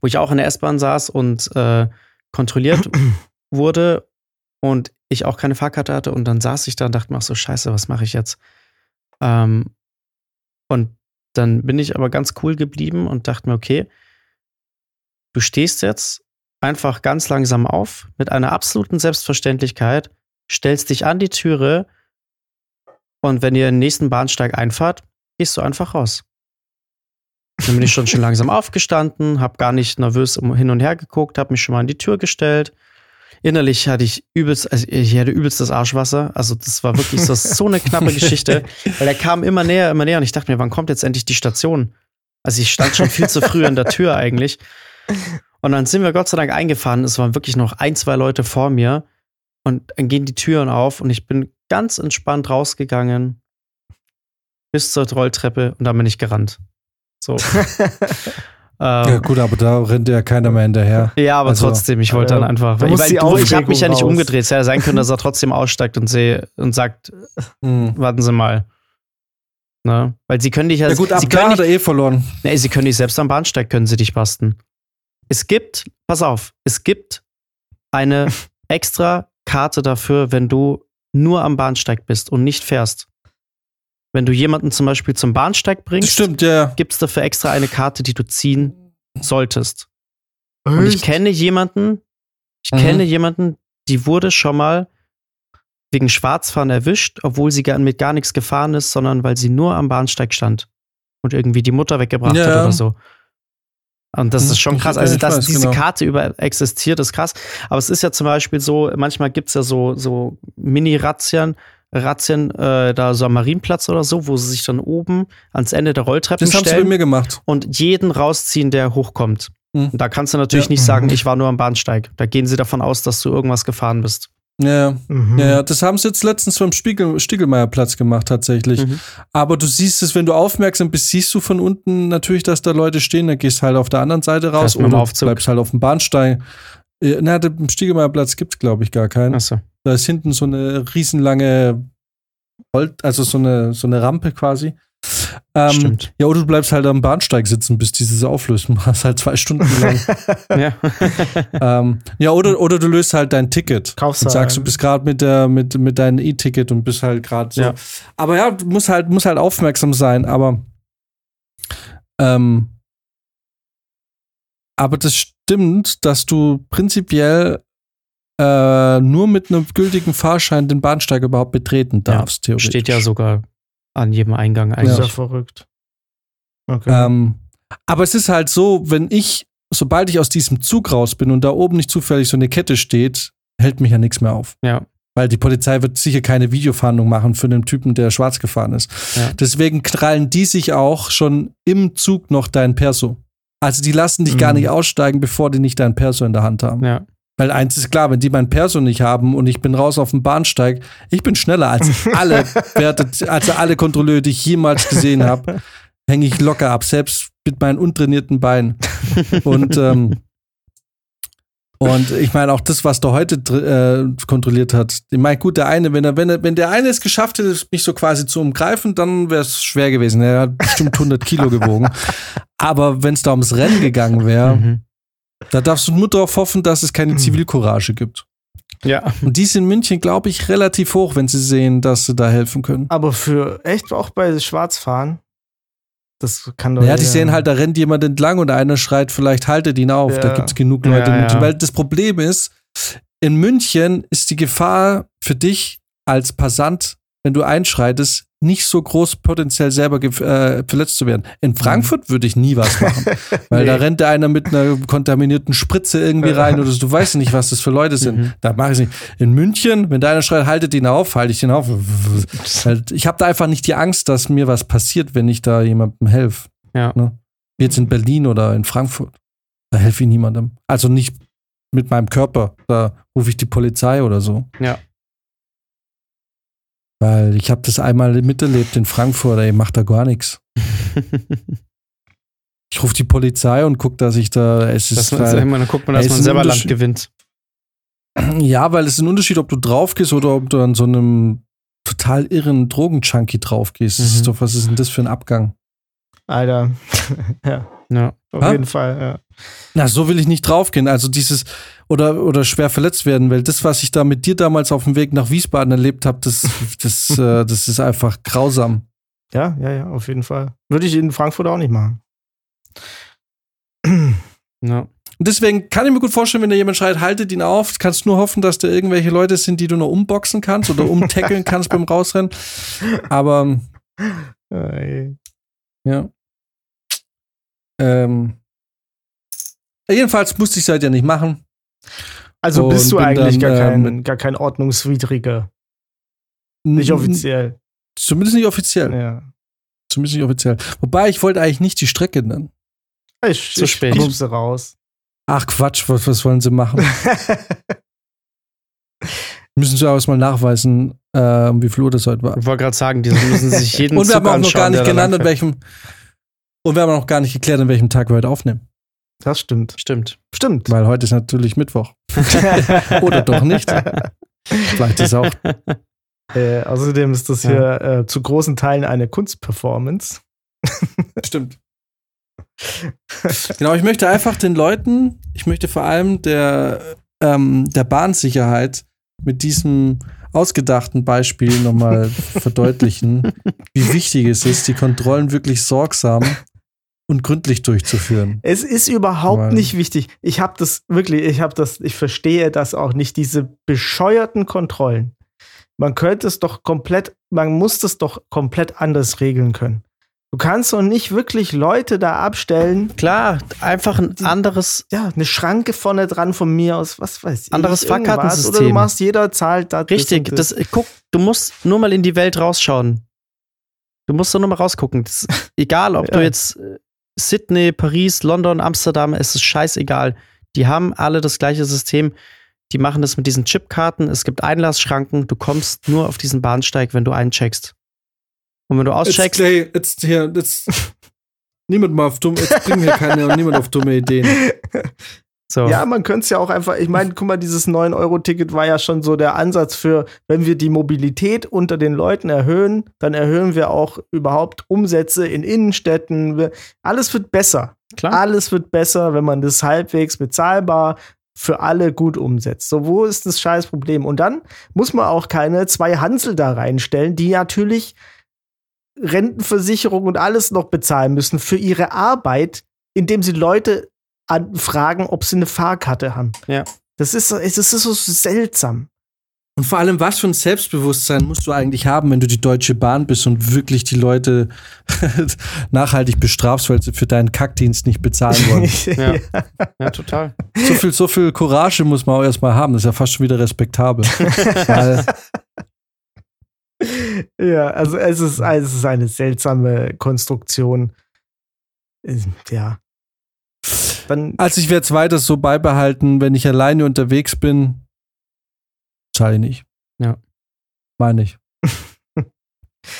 wo ich auch in der S-Bahn saß und äh, kontrolliert wurde und ich auch keine Fahrkarte hatte und dann saß ich da und dachte mir, ach so, scheiße, was mache ich jetzt? Ähm, und dann bin ich aber ganz cool geblieben und dachte mir, okay, Du stehst jetzt einfach ganz langsam auf mit einer absoluten Selbstverständlichkeit, stellst dich an die Türe und wenn ihr den nächsten Bahnsteig einfahrt, gehst du einfach raus. Dann bin ich schon schon langsam aufgestanden, habe gar nicht nervös hin und her geguckt, habe mich schon mal an die Tür gestellt. Innerlich hatte ich übelst, also ich hatte übelst das Arschwasser. Also das war wirklich so, so eine knappe Geschichte, weil er kam immer näher, immer näher und ich dachte mir, wann kommt jetzt endlich die Station? Also ich stand schon viel zu früh an der Tür eigentlich. Und dann sind wir Gott sei Dank eingefahren. Es waren wirklich noch ein, zwei Leute vor mir. Und dann gehen die Türen auf und ich bin ganz entspannt rausgegangen bis zur Rolltreppe und dann bin ich gerannt. So. Ähm, ja, gut, aber da rennt ja keiner mehr hinterher. Ja, aber also, trotzdem, ich wollte äh, dann einfach. Weil, weil du, ich habe mich ja nicht raus. umgedreht. Es hätte sein können, dass er trotzdem aussteigt und, seh, und sagt: hm. Warten Sie mal. Ne? Weil sie können dich ja. Ja, gut, ab sie da können hat er eh verloren. Nee, sie können dich selbst am Bahnsteig, können sie dich basten. Es gibt, pass auf, es gibt eine extra Karte dafür, wenn du nur am Bahnsteig bist und nicht fährst. Wenn du jemanden zum Beispiel zum Bahnsteig bringst, Stimmt, ja. gibt es dafür extra eine Karte, die du ziehen solltest. Echt? Und ich kenne jemanden, ich mhm. kenne jemanden, die wurde schon mal wegen Schwarzfahren erwischt, obwohl sie mit gar nichts gefahren ist, sondern weil sie nur am Bahnsteig stand und irgendwie die Mutter weggebracht ja. hat oder so. Und das ist hm, schon krass. Also, dass weiß, diese genau. Karte über existiert, ist krass. Aber es ist ja zum Beispiel so, manchmal gibt es ja so, so Mini-Razzien, Razzien, äh, da so am Marienplatz oder so, wo sie sich dann oben ans Ende der Rolltreppe das stellen. Das haben sie bei mir gemacht. Und jeden rausziehen, der hochkommt. Mhm. Da kannst du natürlich ja. nicht sagen, ich war nur am Bahnsteig. Da gehen sie davon aus, dass du irgendwas gefahren bist. Ja, mhm. ja, das haben sie jetzt letztens beim Spiegel, Stiegelmeierplatz gemacht, tatsächlich. Mhm. Aber du siehst es, wenn du aufmerksam bist, siehst du von unten natürlich, dass da Leute stehen, dann gehst halt auf der anderen Seite raus oder Aufzug. bleibst halt auf dem Bahnsteig. Na, dem Stiegelmeierplatz gibt es, glaube ich, gar keinen. So. Da ist hinten so eine riesenlange, also so eine, so eine Rampe quasi. Ähm, Stimmt. Ja, oder du bleibst halt am Bahnsteig sitzen, bis dieses auflöst. Du hast halt zwei Stunden lang. ja. ähm, ja, oder, oder du löst halt dein Ticket. Kaufst und sagst, halt. du bist gerade mit, der mit, mit deinem E-Ticket und bist halt gerade so. Ja. Aber ja, du musst halt, musst halt aufmerksam sein, aber ähm, aber das stimmt, dass du prinzipiell äh, nur mit einem gültigen Fahrschein den Bahnsteig überhaupt betreten darfst, theoretisch. Steht ja sogar an jedem Eingang Das ist ja eigentlich. verrückt. Okay. Ähm, aber es ist halt so, wenn ich, sobald ich aus diesem Zug raus bin und da oben nicht zufällig so eine Kette steht, hält mich ja nichts mehr auf. Ja. Weil die Polizei wird sicher keine Videofahndung machen für den Typen, der schwarz gefahren ist. Ja. Deswegen krallen die sich auch schon im Zug noch dein Perso. Also die lassen dich gar Mhm. nicht aussteigen, bevor die nicht dein Perso in der Hand haben. Ja. Weil eins ist klar, wenn die mein Perso nicht haben und ich bin raus auf dem Bahnsteig, ich bin schneller als alle Werte, als alle Kontrolleure, die ich jemals gesehen habe, hänge ich locker ab, selbst mit meinen untrainierten Beinen. Und ähm, und ich meine auch das, was der heute äh, kontrolliert hat. Ich meine, gut, der eine, wenn er, wenn er, wenn der eine es geschafft hätte, mich so quasi zu umgreifen, dann wäre es schwer gewesen. Er hat bestimmt 100 Kilo gewogen. Aber wenn es da ums Rennen gegangen wäre, Mhm. Da darfst du nur darauf hoffen, dass es keine Mhm. Zivilcourage gibt. Ja. Und die ist in München, glaube ich, relativ hoch, wenn sie sehen, dass sie da helfen können. Aber für echt auch bei Schwarzfahren, das kann doch. Ja, die jeder- sehen halt, da rennt jemand entlang und einer schreit, vielleicht haltet ihn auf. Da Ja. gibt es genug Leute Ja, in München. ja. Weil das Problem ist, in München ist die Gefahr für dich als Passant, wenn du einschreitest, nicht so groß, potenziell selber äh, verletzt zu werden. In Frankfurt würde ich nie was machen, weil da Nee. rennt einer mit einer kontaminierten Spritze irgendwie rein oder so. Du weißt nicht, was das für Leute sind. Mhm. Da mache ich nicht. In München, wenn da einer schreit, haltet ihn auf, halte ich ihn auf. Ich habe da einfach nicht die Angst, dass mir was passiert, wenn ich da jemandem helfe. Ja. Ne? Jetzt in Berlin oder in Frankfurt. Da helfe ich niemandem. Also nicht mit meinem Körper. Da rufe ich die Polizei oder so. Ja. Weil ich habe das einmal miterlebt in Frankfurt, ey, macht da gar nichts. Ich rufe die Polizei und gucke, dass ich da. Es Dass ist man, weil, irgendwann guckt man, dass man selber Land gewinnt. ja, weil es ist ein Unterschied, ob du drauf gehst oder ob du an so einem total irren Drogenjunkie drauf gehst. Das Mhm. ist doch, was ist denn das für ein Abgang? Alter. ja, Ja. Auf Ha? jeden Fall, ja. Na, so will ich nicht draufgehen. Also dieses oder oder schwer verletzt werden, weil das, was ich da mit dir damals auf dem Weg nach Wiesbaden erlebt habe, das das äh, das ist einfach grausam. Ja, ja, ja, auf jeden Fall. Würde ich in Frankfurt auch nicht machen. Ja. Und deswegen kann ich mir gut vorstellen, wenn da jemand schreit, haltet ihn auf, kannst nur hoffen, dass da irgendwelche Leute sind, die du noch umboxen kannst oder umtackeln kannst beim Rausrennen. Aber ja. Ähm, jedenfalls musste ich es halt ja nicht machen. Also Und bist du eigentlich dann, gar, kein, ähm, gar kein Ordnungswidriger. Nicht offiziell. Zumindest nicht offiziell. Ja. Zumindest nicht offiziell. Wobei, ich wollte eigentlich nicht die Strecke nennen. Ich, Zu ich spät. piepse raus. Ach Quatsch, was, was wollen sie machen? Müssen sie auch mal nachweisen, äh, um wie viel Uhr das heute war. Ich wollte gerade sagen, die müssen sich jeden Und wir Zug haben auch noch anschauen, gar nicht genannt, in welchem. Und wir haben noch gar nicht geklärt, an welchem Tag wir heute aufnehmen. das stimmt. Stimmt. Stimmt. Weil heute ist natürlich Mittwoch. Oder doch nicht. Vielleicht ist auch. Äh, außerdem ist das hier äh, zu großen Teilen eine Kunstperformance. Stimmt. Genau, ich möchte einfach den Leuten, ich möchte vor allem der, ähm, der Bahnsicherheit mit diesem ausgedachten Beispiel nochmal verdeutlichen, wie wichtig es ist, die Kontrollen wirklich sorgsam und gründlich durchzuführen. Es ist überhaupt Weil- nicht wichtig. Ich habe das wirklich, ich habe das, ich verstehe das auch nicht, diese bescheuerten Kontrollen. Man könnte es doch komplett, man muss das doch komplett anders regeln können. Du kannst doch nicht wirklich Leute da abstellen. Klar, einfach ein anderes. Ja, eine Schranke vorne dran von mir aus, was weiß ich. Anderes. Fahrkartensystem. Oder du machst, jeder zahlt da. Richtig, und das, guck, du musst nur mal in die Welt rausschauen. Du musst doch nur mal rausgucken. Das, egal, ob Ja. du jetzt äh, Sydney, Paris, London, Amsterdam, es ist scheißegal. Die haben alle das gleiche System. Die machen das mit diesen Chipkarten. Es gibt Einlassschranken. Du kommst nur auf diesen Bahnsteig, wenn du eincheckst. Und wenn du auscheckst, Clay, jetzt hier, jetzt. Niemand mal auf dumm, jetzt bringen hier keine, niemand auf dumme Ideen. So. Ja, man könnte es ja auch einfach, ich meine, guck mal, dieses 9-Euro-Ticket war ja schon so der Ansatz für, wenn wir die Mobilität unter den Leuten erhöhen, dann erhöhen wir auch überhaupt Umsätze in Innenstädten. Alles wird besser. Klar. Alles wird besser, wenn man das halbwegs bezahlbar für alle gut umsetzt. So, wo ist das scheiß Problem? Und dann muss man auch keine zwei Hansel da reinstellen, die natürlich Rentenversicherung und alles noch bezahlen müssen für ihre Arbeit, indem sie Leute fragen, ob sie eine Fahrkarte haben. Ja. Das ist, es ist so seltsam. Und vor allem, was für ein Selbstbewusstsein musst du eigentlich haben, wenn du die Deutsche Bahn bist und wirklich die Leute nachhaltig bestrafst, weil sie für deinen Kackdienst nicht bezahlen wollen? ja. ja, total. So viel, so viel Courage muss man auch erstmal haben. Das ist ja fast schon wieder respektabel. ja, also es ist, es ist eine seltsame Konstruktion. Ja. Dann also ich werde es weiter so beibehalten, wenn ich alleine unterwegs bin, zahle ich nicht. Ja. Meine ich.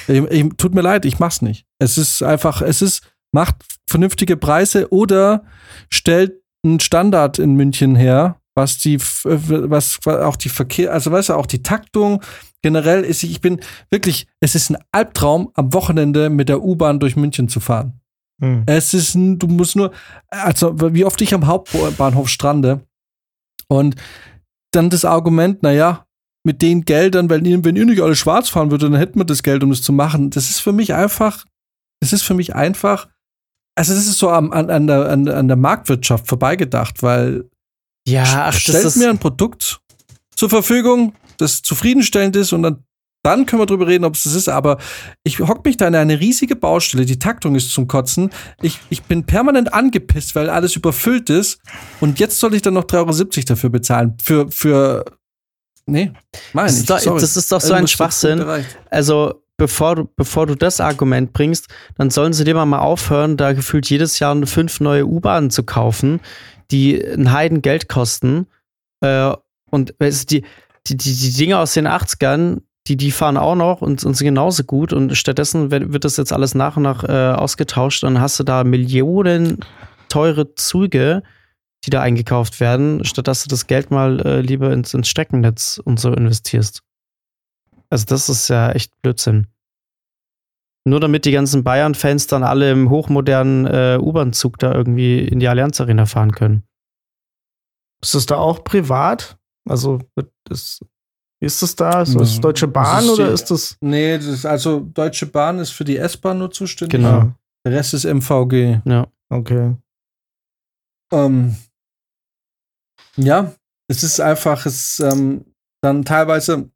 ich, ich. Tut mir leid, ich mach's nicht. Es ist einfach, es ist, macht vernünftige Preise oder stellt einen Standard in München her, was die, was auch die Verkehr, also weißt du, auch die Taktung generell ist, ich bin wirklich, es ist ein Albtraum, am Wochenende mit der U-Bahn durch München zu fahren. Hm. Es ist, du musst nur, also wie oft ich am Hauptbahnhof strande und dann das Argument, naja, mit den Geldern, wenn ihr, wenn ihr nicht alle schwarz fahren würdet, dann hätten wir das Geld, um das zu machen. Das ist für mich einfach, das ist für mich einfach, also das ist so an, an, der, an, an der Marktwirtschaft vorbeigedacht, weil ja, ach, stellt mir ein Produkt zur Verfügung, das zufriedenstellend ist und dann dann können wir drüber reden, ob es das ist. Aber ich hock mich da in eine riesige Baustelle. Die Taktung ist zum Kotzen. Ich, ich bin permanent angepisst, weil alles überfüllt ist. Und jetzt soll ich dann noch 3,70 Euro dafür bezahlen. Für, für, nee, meine ich. Das, das ist doch so ein Schwachsinn. Also, bevor du, bevor du das Argument bringst, dann sollen sie dir mal aufhören, da gefühlt jedes Jahr fünf neue U-Bahnen zu kaufen, die ein Heidengeld kosten. Äh, und die, die, die, die Dinge aus den 80ern, die, die fahren auch noch und, und sind genauso gut. Und stattdessen wird, das jetzt alles nach und nach äh, ausgetauscht. Dann hast du da Millionen teure Züge, die da eingekauft werden, statt dass du das Geld mal äh, lieber ins, ins Steckennetz und so investierst. Also, das ist ja echt Blödsinn. Nur damit die ganzen Bayern-Fans dann alle im hochmodernen äh, U-Bahn-Zug da irgendwie in die Allianz Arena fahren können. Ist das da auch privat? Also das wie ist das da? Ist das Deutsche Bahn das ist oder ist das? Nee, das ist also Deutsche Bahn ist für die S-Bahn nur zuständig. Genau. Der Rest ist MVG. Ja. Okay. Ähm, ja, es ist einfach, es ähm, dann teilweise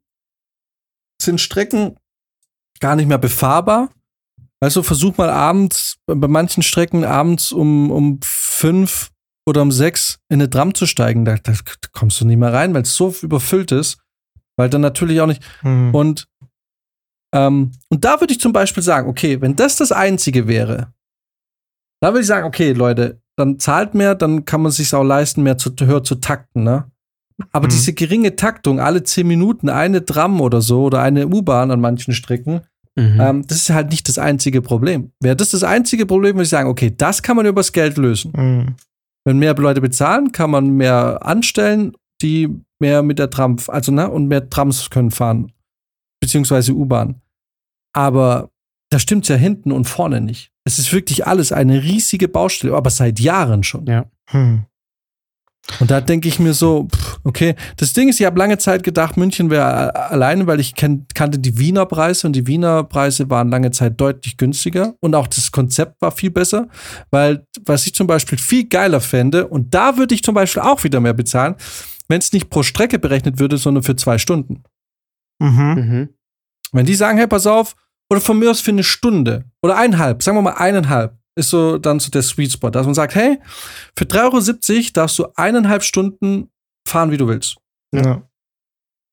sind Strecken gar nicht mehr befahrbar. Also versuch mal abends, bei manchen Strecken abends um, um fünf oder um sechs in eine Tram zu steigen. Da, da kommst du nicht mehr rein, weil es so überfüllt ist. Weil dann natürlich auch nicht. Mhm. Und, ähm, und da würde ich zum Beispiel sagen, okay, wenn das das Einzige wäre, da würde ich sagen, okay, Leute, dann zahlt mehr, dann kann man sich auch leisten, mehr zu höher zu takten, ne? Aber mhm. diese geringe Taktung, alle zehn Minuten eine Tram oder so oder eine U-Bahn an manchen Strecken, mhm. ähm, das ist halt nicht das einzige Problem. Wäre das das einzige Problem, würde ich sagen, okay, das kann man übers Geld lösen. Mhm. Wenn mehr Leute bezahlen, kann man mehr anstellen, die mehr mit der Tram, also ne, und mehr Trams können fahren, beziehungsweise U-Bahn. Aber da stimmt ja hinten und vorne nicht. Es ist wirklich alles eine riesige Baustelle, aber seit Jahren schon. Ja. Hm. Und da denke ich mir so, okay, das Ding ist, ich habe lange Zeit gedacht, München wäre alleine, weil ich kenn, kannte die Wiener Preise und die Wiener Preise waren lange Zeit deutlich günstiger und auch das Konzept war viel besser, weil was ich zum Beispiel viel geiler fände und da würde ich zum Beispiel auch wieder mehr bezahlen, wenn es nicht pro Strecke berechnet würde, sondern für zwei Stunden. Mhm. mhm. Wenn die sagen, hey, pass auf, oder von mir aus für eine Stunde oder eineinhalb, sagen wir mal eineinhalb, ist so dann so der Sweet Spot, dass man sagt, hey, für 3,70 Euro darfst du eineinhalb Stunden fahren, wie du willst. Ja.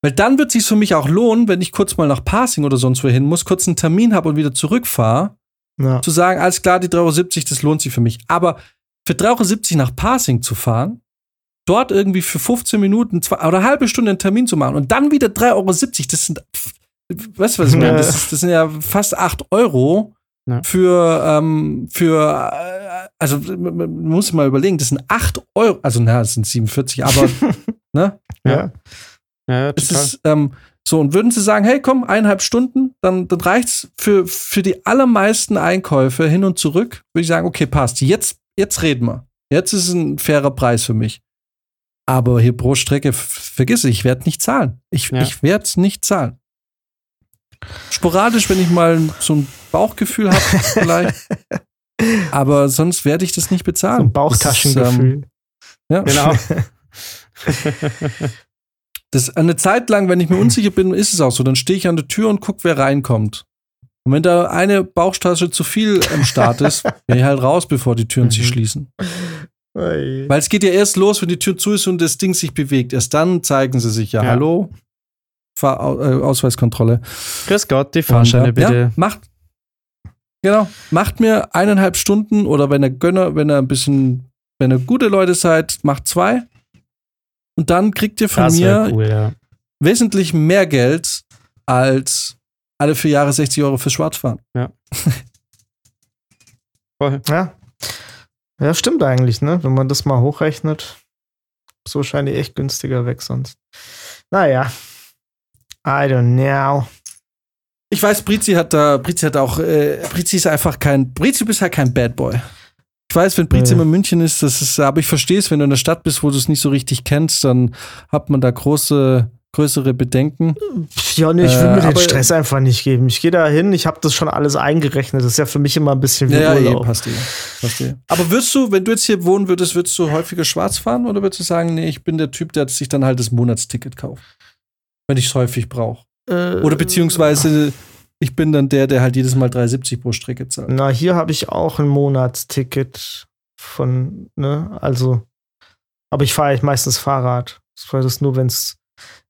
Weil dann wird es sich für mich auch lohnen, wenn ich kurz mal nach Passing oder sonst wo hin muss, kurz einen Termin habe und wieder zurückfahre, ja. zu sagen, alles klar, die 3,70 Euro, das lohnt sich für mich. Aber für 3,70 Euro nach Passing zu fahren, dort irgendwie für 15 Minuten zwei, oder eine halbe Stunde einen Termin zu machen und dann wieder 3,70 Euro, das sind, weißt du, was ich meine? Das, das, sind ja fast 8 Euro Ja. Für, ähm, für, äh, also man muss mal überlegen, das sind 8 Euro, also na, das sind 47, aber, ne? Ja. Ja, ja. Es ist, ähm, so, und würden Sie sagen, hey, komm, eineinhalb Stunden, dann, dann reicht's für, für die allermeisten Einkäufe hin und zurück, würde ich sagen, okay, passt. Jetzt, jetzt reden wir. Jetzt ist es ein fairer Preis für mich. Aber hier pro Strecke, vergiss es, ich werde nicht zahlen. Ich, ja. ich werde es nicht zahlen. Sporadisch, wenn ich mal so ein Bauchgefühl habe, vielleicht. Aber sonst werde ich das nicht bezahlen. So ein Bauchtaschengefühl. Ähm, ja. Genau. das eine Zeit lang, wenn ich mir unsicher bin, ist es auch so. Dann stehe ich an der Tür und gucke, wer reinkommt. Und wenn da eine Bauchtasche zu viel am Start ist, gehe ich halt raus, bevor die Türen sich mhm. Weil es geht ja erst los, wenn die Tür zu ist und das Ding sich bewegt. Erst dann zeigen sie sich ja. ja. Hallo? Fahr äh, Ausweiskontrolle. Grüß Gott, die Fahrscheine und, bitte. Ja, macht, genau, macht mir eineinhalb Stunden oder wenn er Gönner, wenn er ein bisschen, wenn ihr gute Leute seid, macht zwei. Und dann kriegt ihr von das mir cool, ja. wesentlich mehr Geld als alle vier Jahre 60 Euro fürs Schwarzfahren. Ja. Voll. Ja. Ja, stimmt eigentlich, ne? Wenn man das mal hochrechnet, so scheint die echt günstiger weg sonst. Naja. I don't know. Ich weiß, Brizi hat da, Brizi hat auch, äh, Brizi ist einfach kein, Brizi bist halt kein Bad Boy. Ich weiß, wenn Brizi ja. in München ist, das ist, aber ich verstehe es, wenn du in der Stadt bist, wo du es nicht so richtig kennst, dann hat man da große, größere Bedenken. Ja, nee, ich will mir äh, den Stress einfach nicht geben. Ich gehe da hin, ich habe das schon alles eingerechnet. Das ist ja für mich immer ein bisschen wie ja, Urlaub. Ja, passt eh. passt. Aber würdest du, wenn du jetzt hier wohnen würdest, würdest du häufiger schwarz fahren oder würdest du sagen, nee, ich bin der Typ, der sich dann halt das Monatsticket kauft? Wenn ich es häufig brauche. Äh, oder beziehungsweise ich bin dann der, der halt jedes Mal 3,70 pro Strecke zahlt. Na, hier habe ich auch ein Monatsticket von, ne, also, aber ich fahre meistens Fahrrad. Das war das nur, wenn es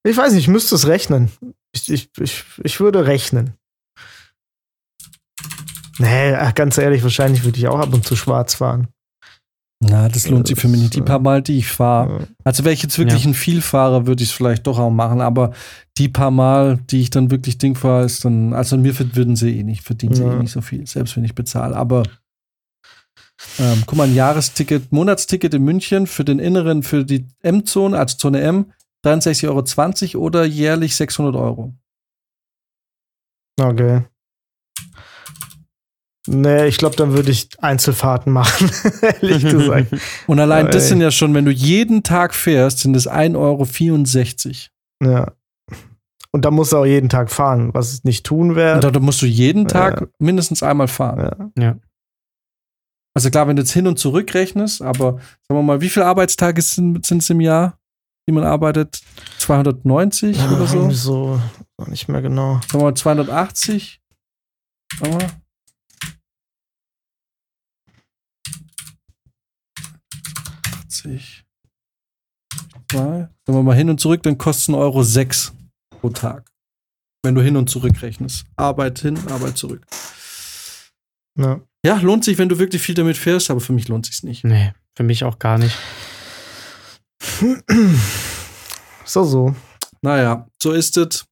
ich weiß nicht, ich müsste es rechnen. Ich, ich, ich, ich würde rechnen. Nee, ganz ehrlich, wahrscheinlich würde ich auch ab und zu schwarz fahren. Na, das lohnt sich für mich nicht. Die paar Mal, die ich fahre. Also wäre ich jetzt wirklich ja. ein Vielfahrer, würde ich es vielleicht doch auch machen. Aber die paar Mal, die ich dann wirklich Ding fahre, ist dann, also mir würden sie eh nicht, verdienen sie eh nicht so viel, selbst wenn ich bezahle. Aber ähm, guck mal, ein Jahresticket, Monatsticket in München für den Inneren, für die M-Zone, also Zone M, 63,20 Euro oder jährlich 600 Euro. Okay. Nee, ich glaube, dann würde ich Einzelfahrten machen, ehrlich gesagt. Und allein das sind ja schon, wenn du jeden Tag fährst, sind es 1,64 Euro. Ja. Und da musst du auch jeden Tag fahren, was ich nicht tun werde. Und da musst du jeden Tag ja. mindestens einmal fahren. Ja. ja. Also klar, wenn du jetzt hin und zurück rechnest, aber sagen wir mal, wie viele Arbeitstage sind es im Jahr? Die man arbeitet? 290 ja, oder so? So, nicht mehr genau. Sagen wir mal 280. Sagen wir. Sagen wir mal hin und zurück, dann kostet ein Euro 6 pro Tag. Wenn du hin und zurück rechnest. Arbeit hin, Arbeit zurück. Ja. ja, lohnt sich, wenn du wirklich viel damit fährst, aber für mich lohnt sich nicht. Nee, für mich auch gar nicht. So, so. Naja, so ist es.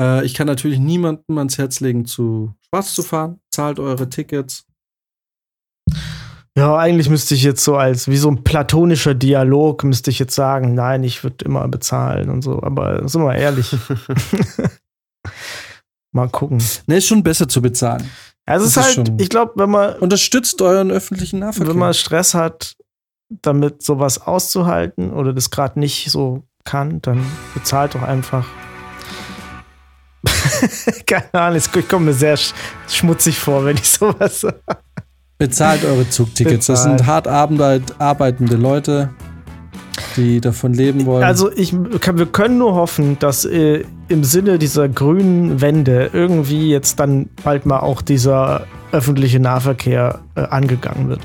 Äh, ich kann natürlich niemandem ans Herz legen, zu schwarz zu fahren. Zahlt eure Tickets. Ja, eigentlich müsste ich jetzt so als wie so ein platonischer Dialog müsste ich jetzt sagen, nein, ich würde immer bezahlen und so, aber sind wir ehrlich. Mal gucken. Ne, ist schon besser zu bezahlen. Also es ist halt, ich glaube, wenn man unterstützt euren öffentlichen Nahverkehr. Wenn man Stress hat, damit sowas auszuhalten oder das gerade nicht so kann, dann bezahlt doch einfach. Keine Ahnung, ich komme mir sehr schmutzig vor, wenn ich sowas sage. Bezahlt eure Zugtickets. Bezahlt. Das sind hart arbeitende Leute, die davon leben wollen. Also ich, wir können nur hoffen, dass äh, im Sinne dieser grünen Wende irgendwie jetzt dann bald mal auch dieser öffentliche Nahverkehr äh, angegangen wird.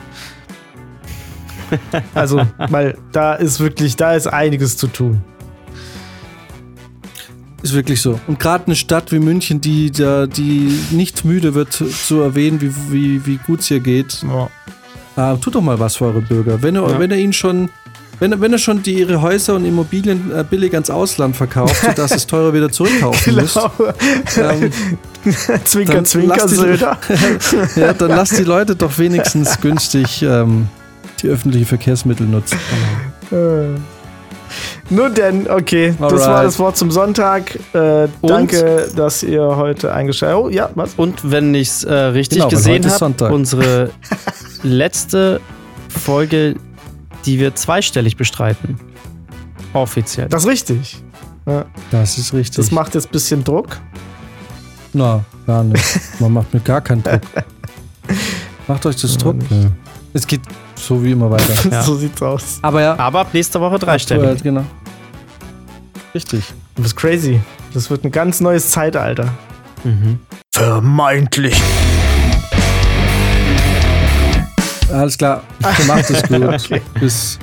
Also, weil da ist wirklich, da ist einiges zu tun. Ist wirklich so. Und gerade eine Stadt wie München, die, da, die nicht müde wird zu erwähnen, wie, wie, wie gut es hier geht. Ja. Äh, tut doch mal was für eure Bürger. Wenn ihr, ja. wenn ihr ihnen schon, wenn, wenn er schon die, ihre Häuser und Immobilien äh, billig ans Ausland verkauft, sodass es teurer wieder zurückkaufen müsst. Ähm, zwinker, dann zwinker, Söder. ja, dann lasst die Leute doch wenigstens günstig ähm, die öffentlichen Verkehrsmittel nutzen. Äh. Nun denn, okay, das Alright. war das Wort zum Sonntag. Äh, danke, dass ihr heute eingeschaltet habt. Oh, ja, was? Und wenn ich es äh, richtig Genau, gesehen habe, Sonntag. unsere letzte Folge, die wir zweistellig bestreiten. Offiziell. Das ist richtig. Das ist richtig. Das macht jetzt ein bisschen Druck. Na, gar nicht. Man macht mir gar keinen Druck. Macht euch das Ja, Druck. nicht. Ja. Es geht so wie immer weiter. Ja. so sieht's aus. Aber ja, Aber ab nächster Woche dreistellig. genau. Richtig. Das ist crazy. Das wird ein ganz neues Zeitalter. Mhm. Vermeintlich. Alles klar. Macht es gut. Okay. Bis,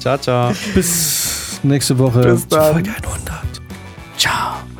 Ciao, ciao. bis nächste Woche. Bis dann. Folge 100.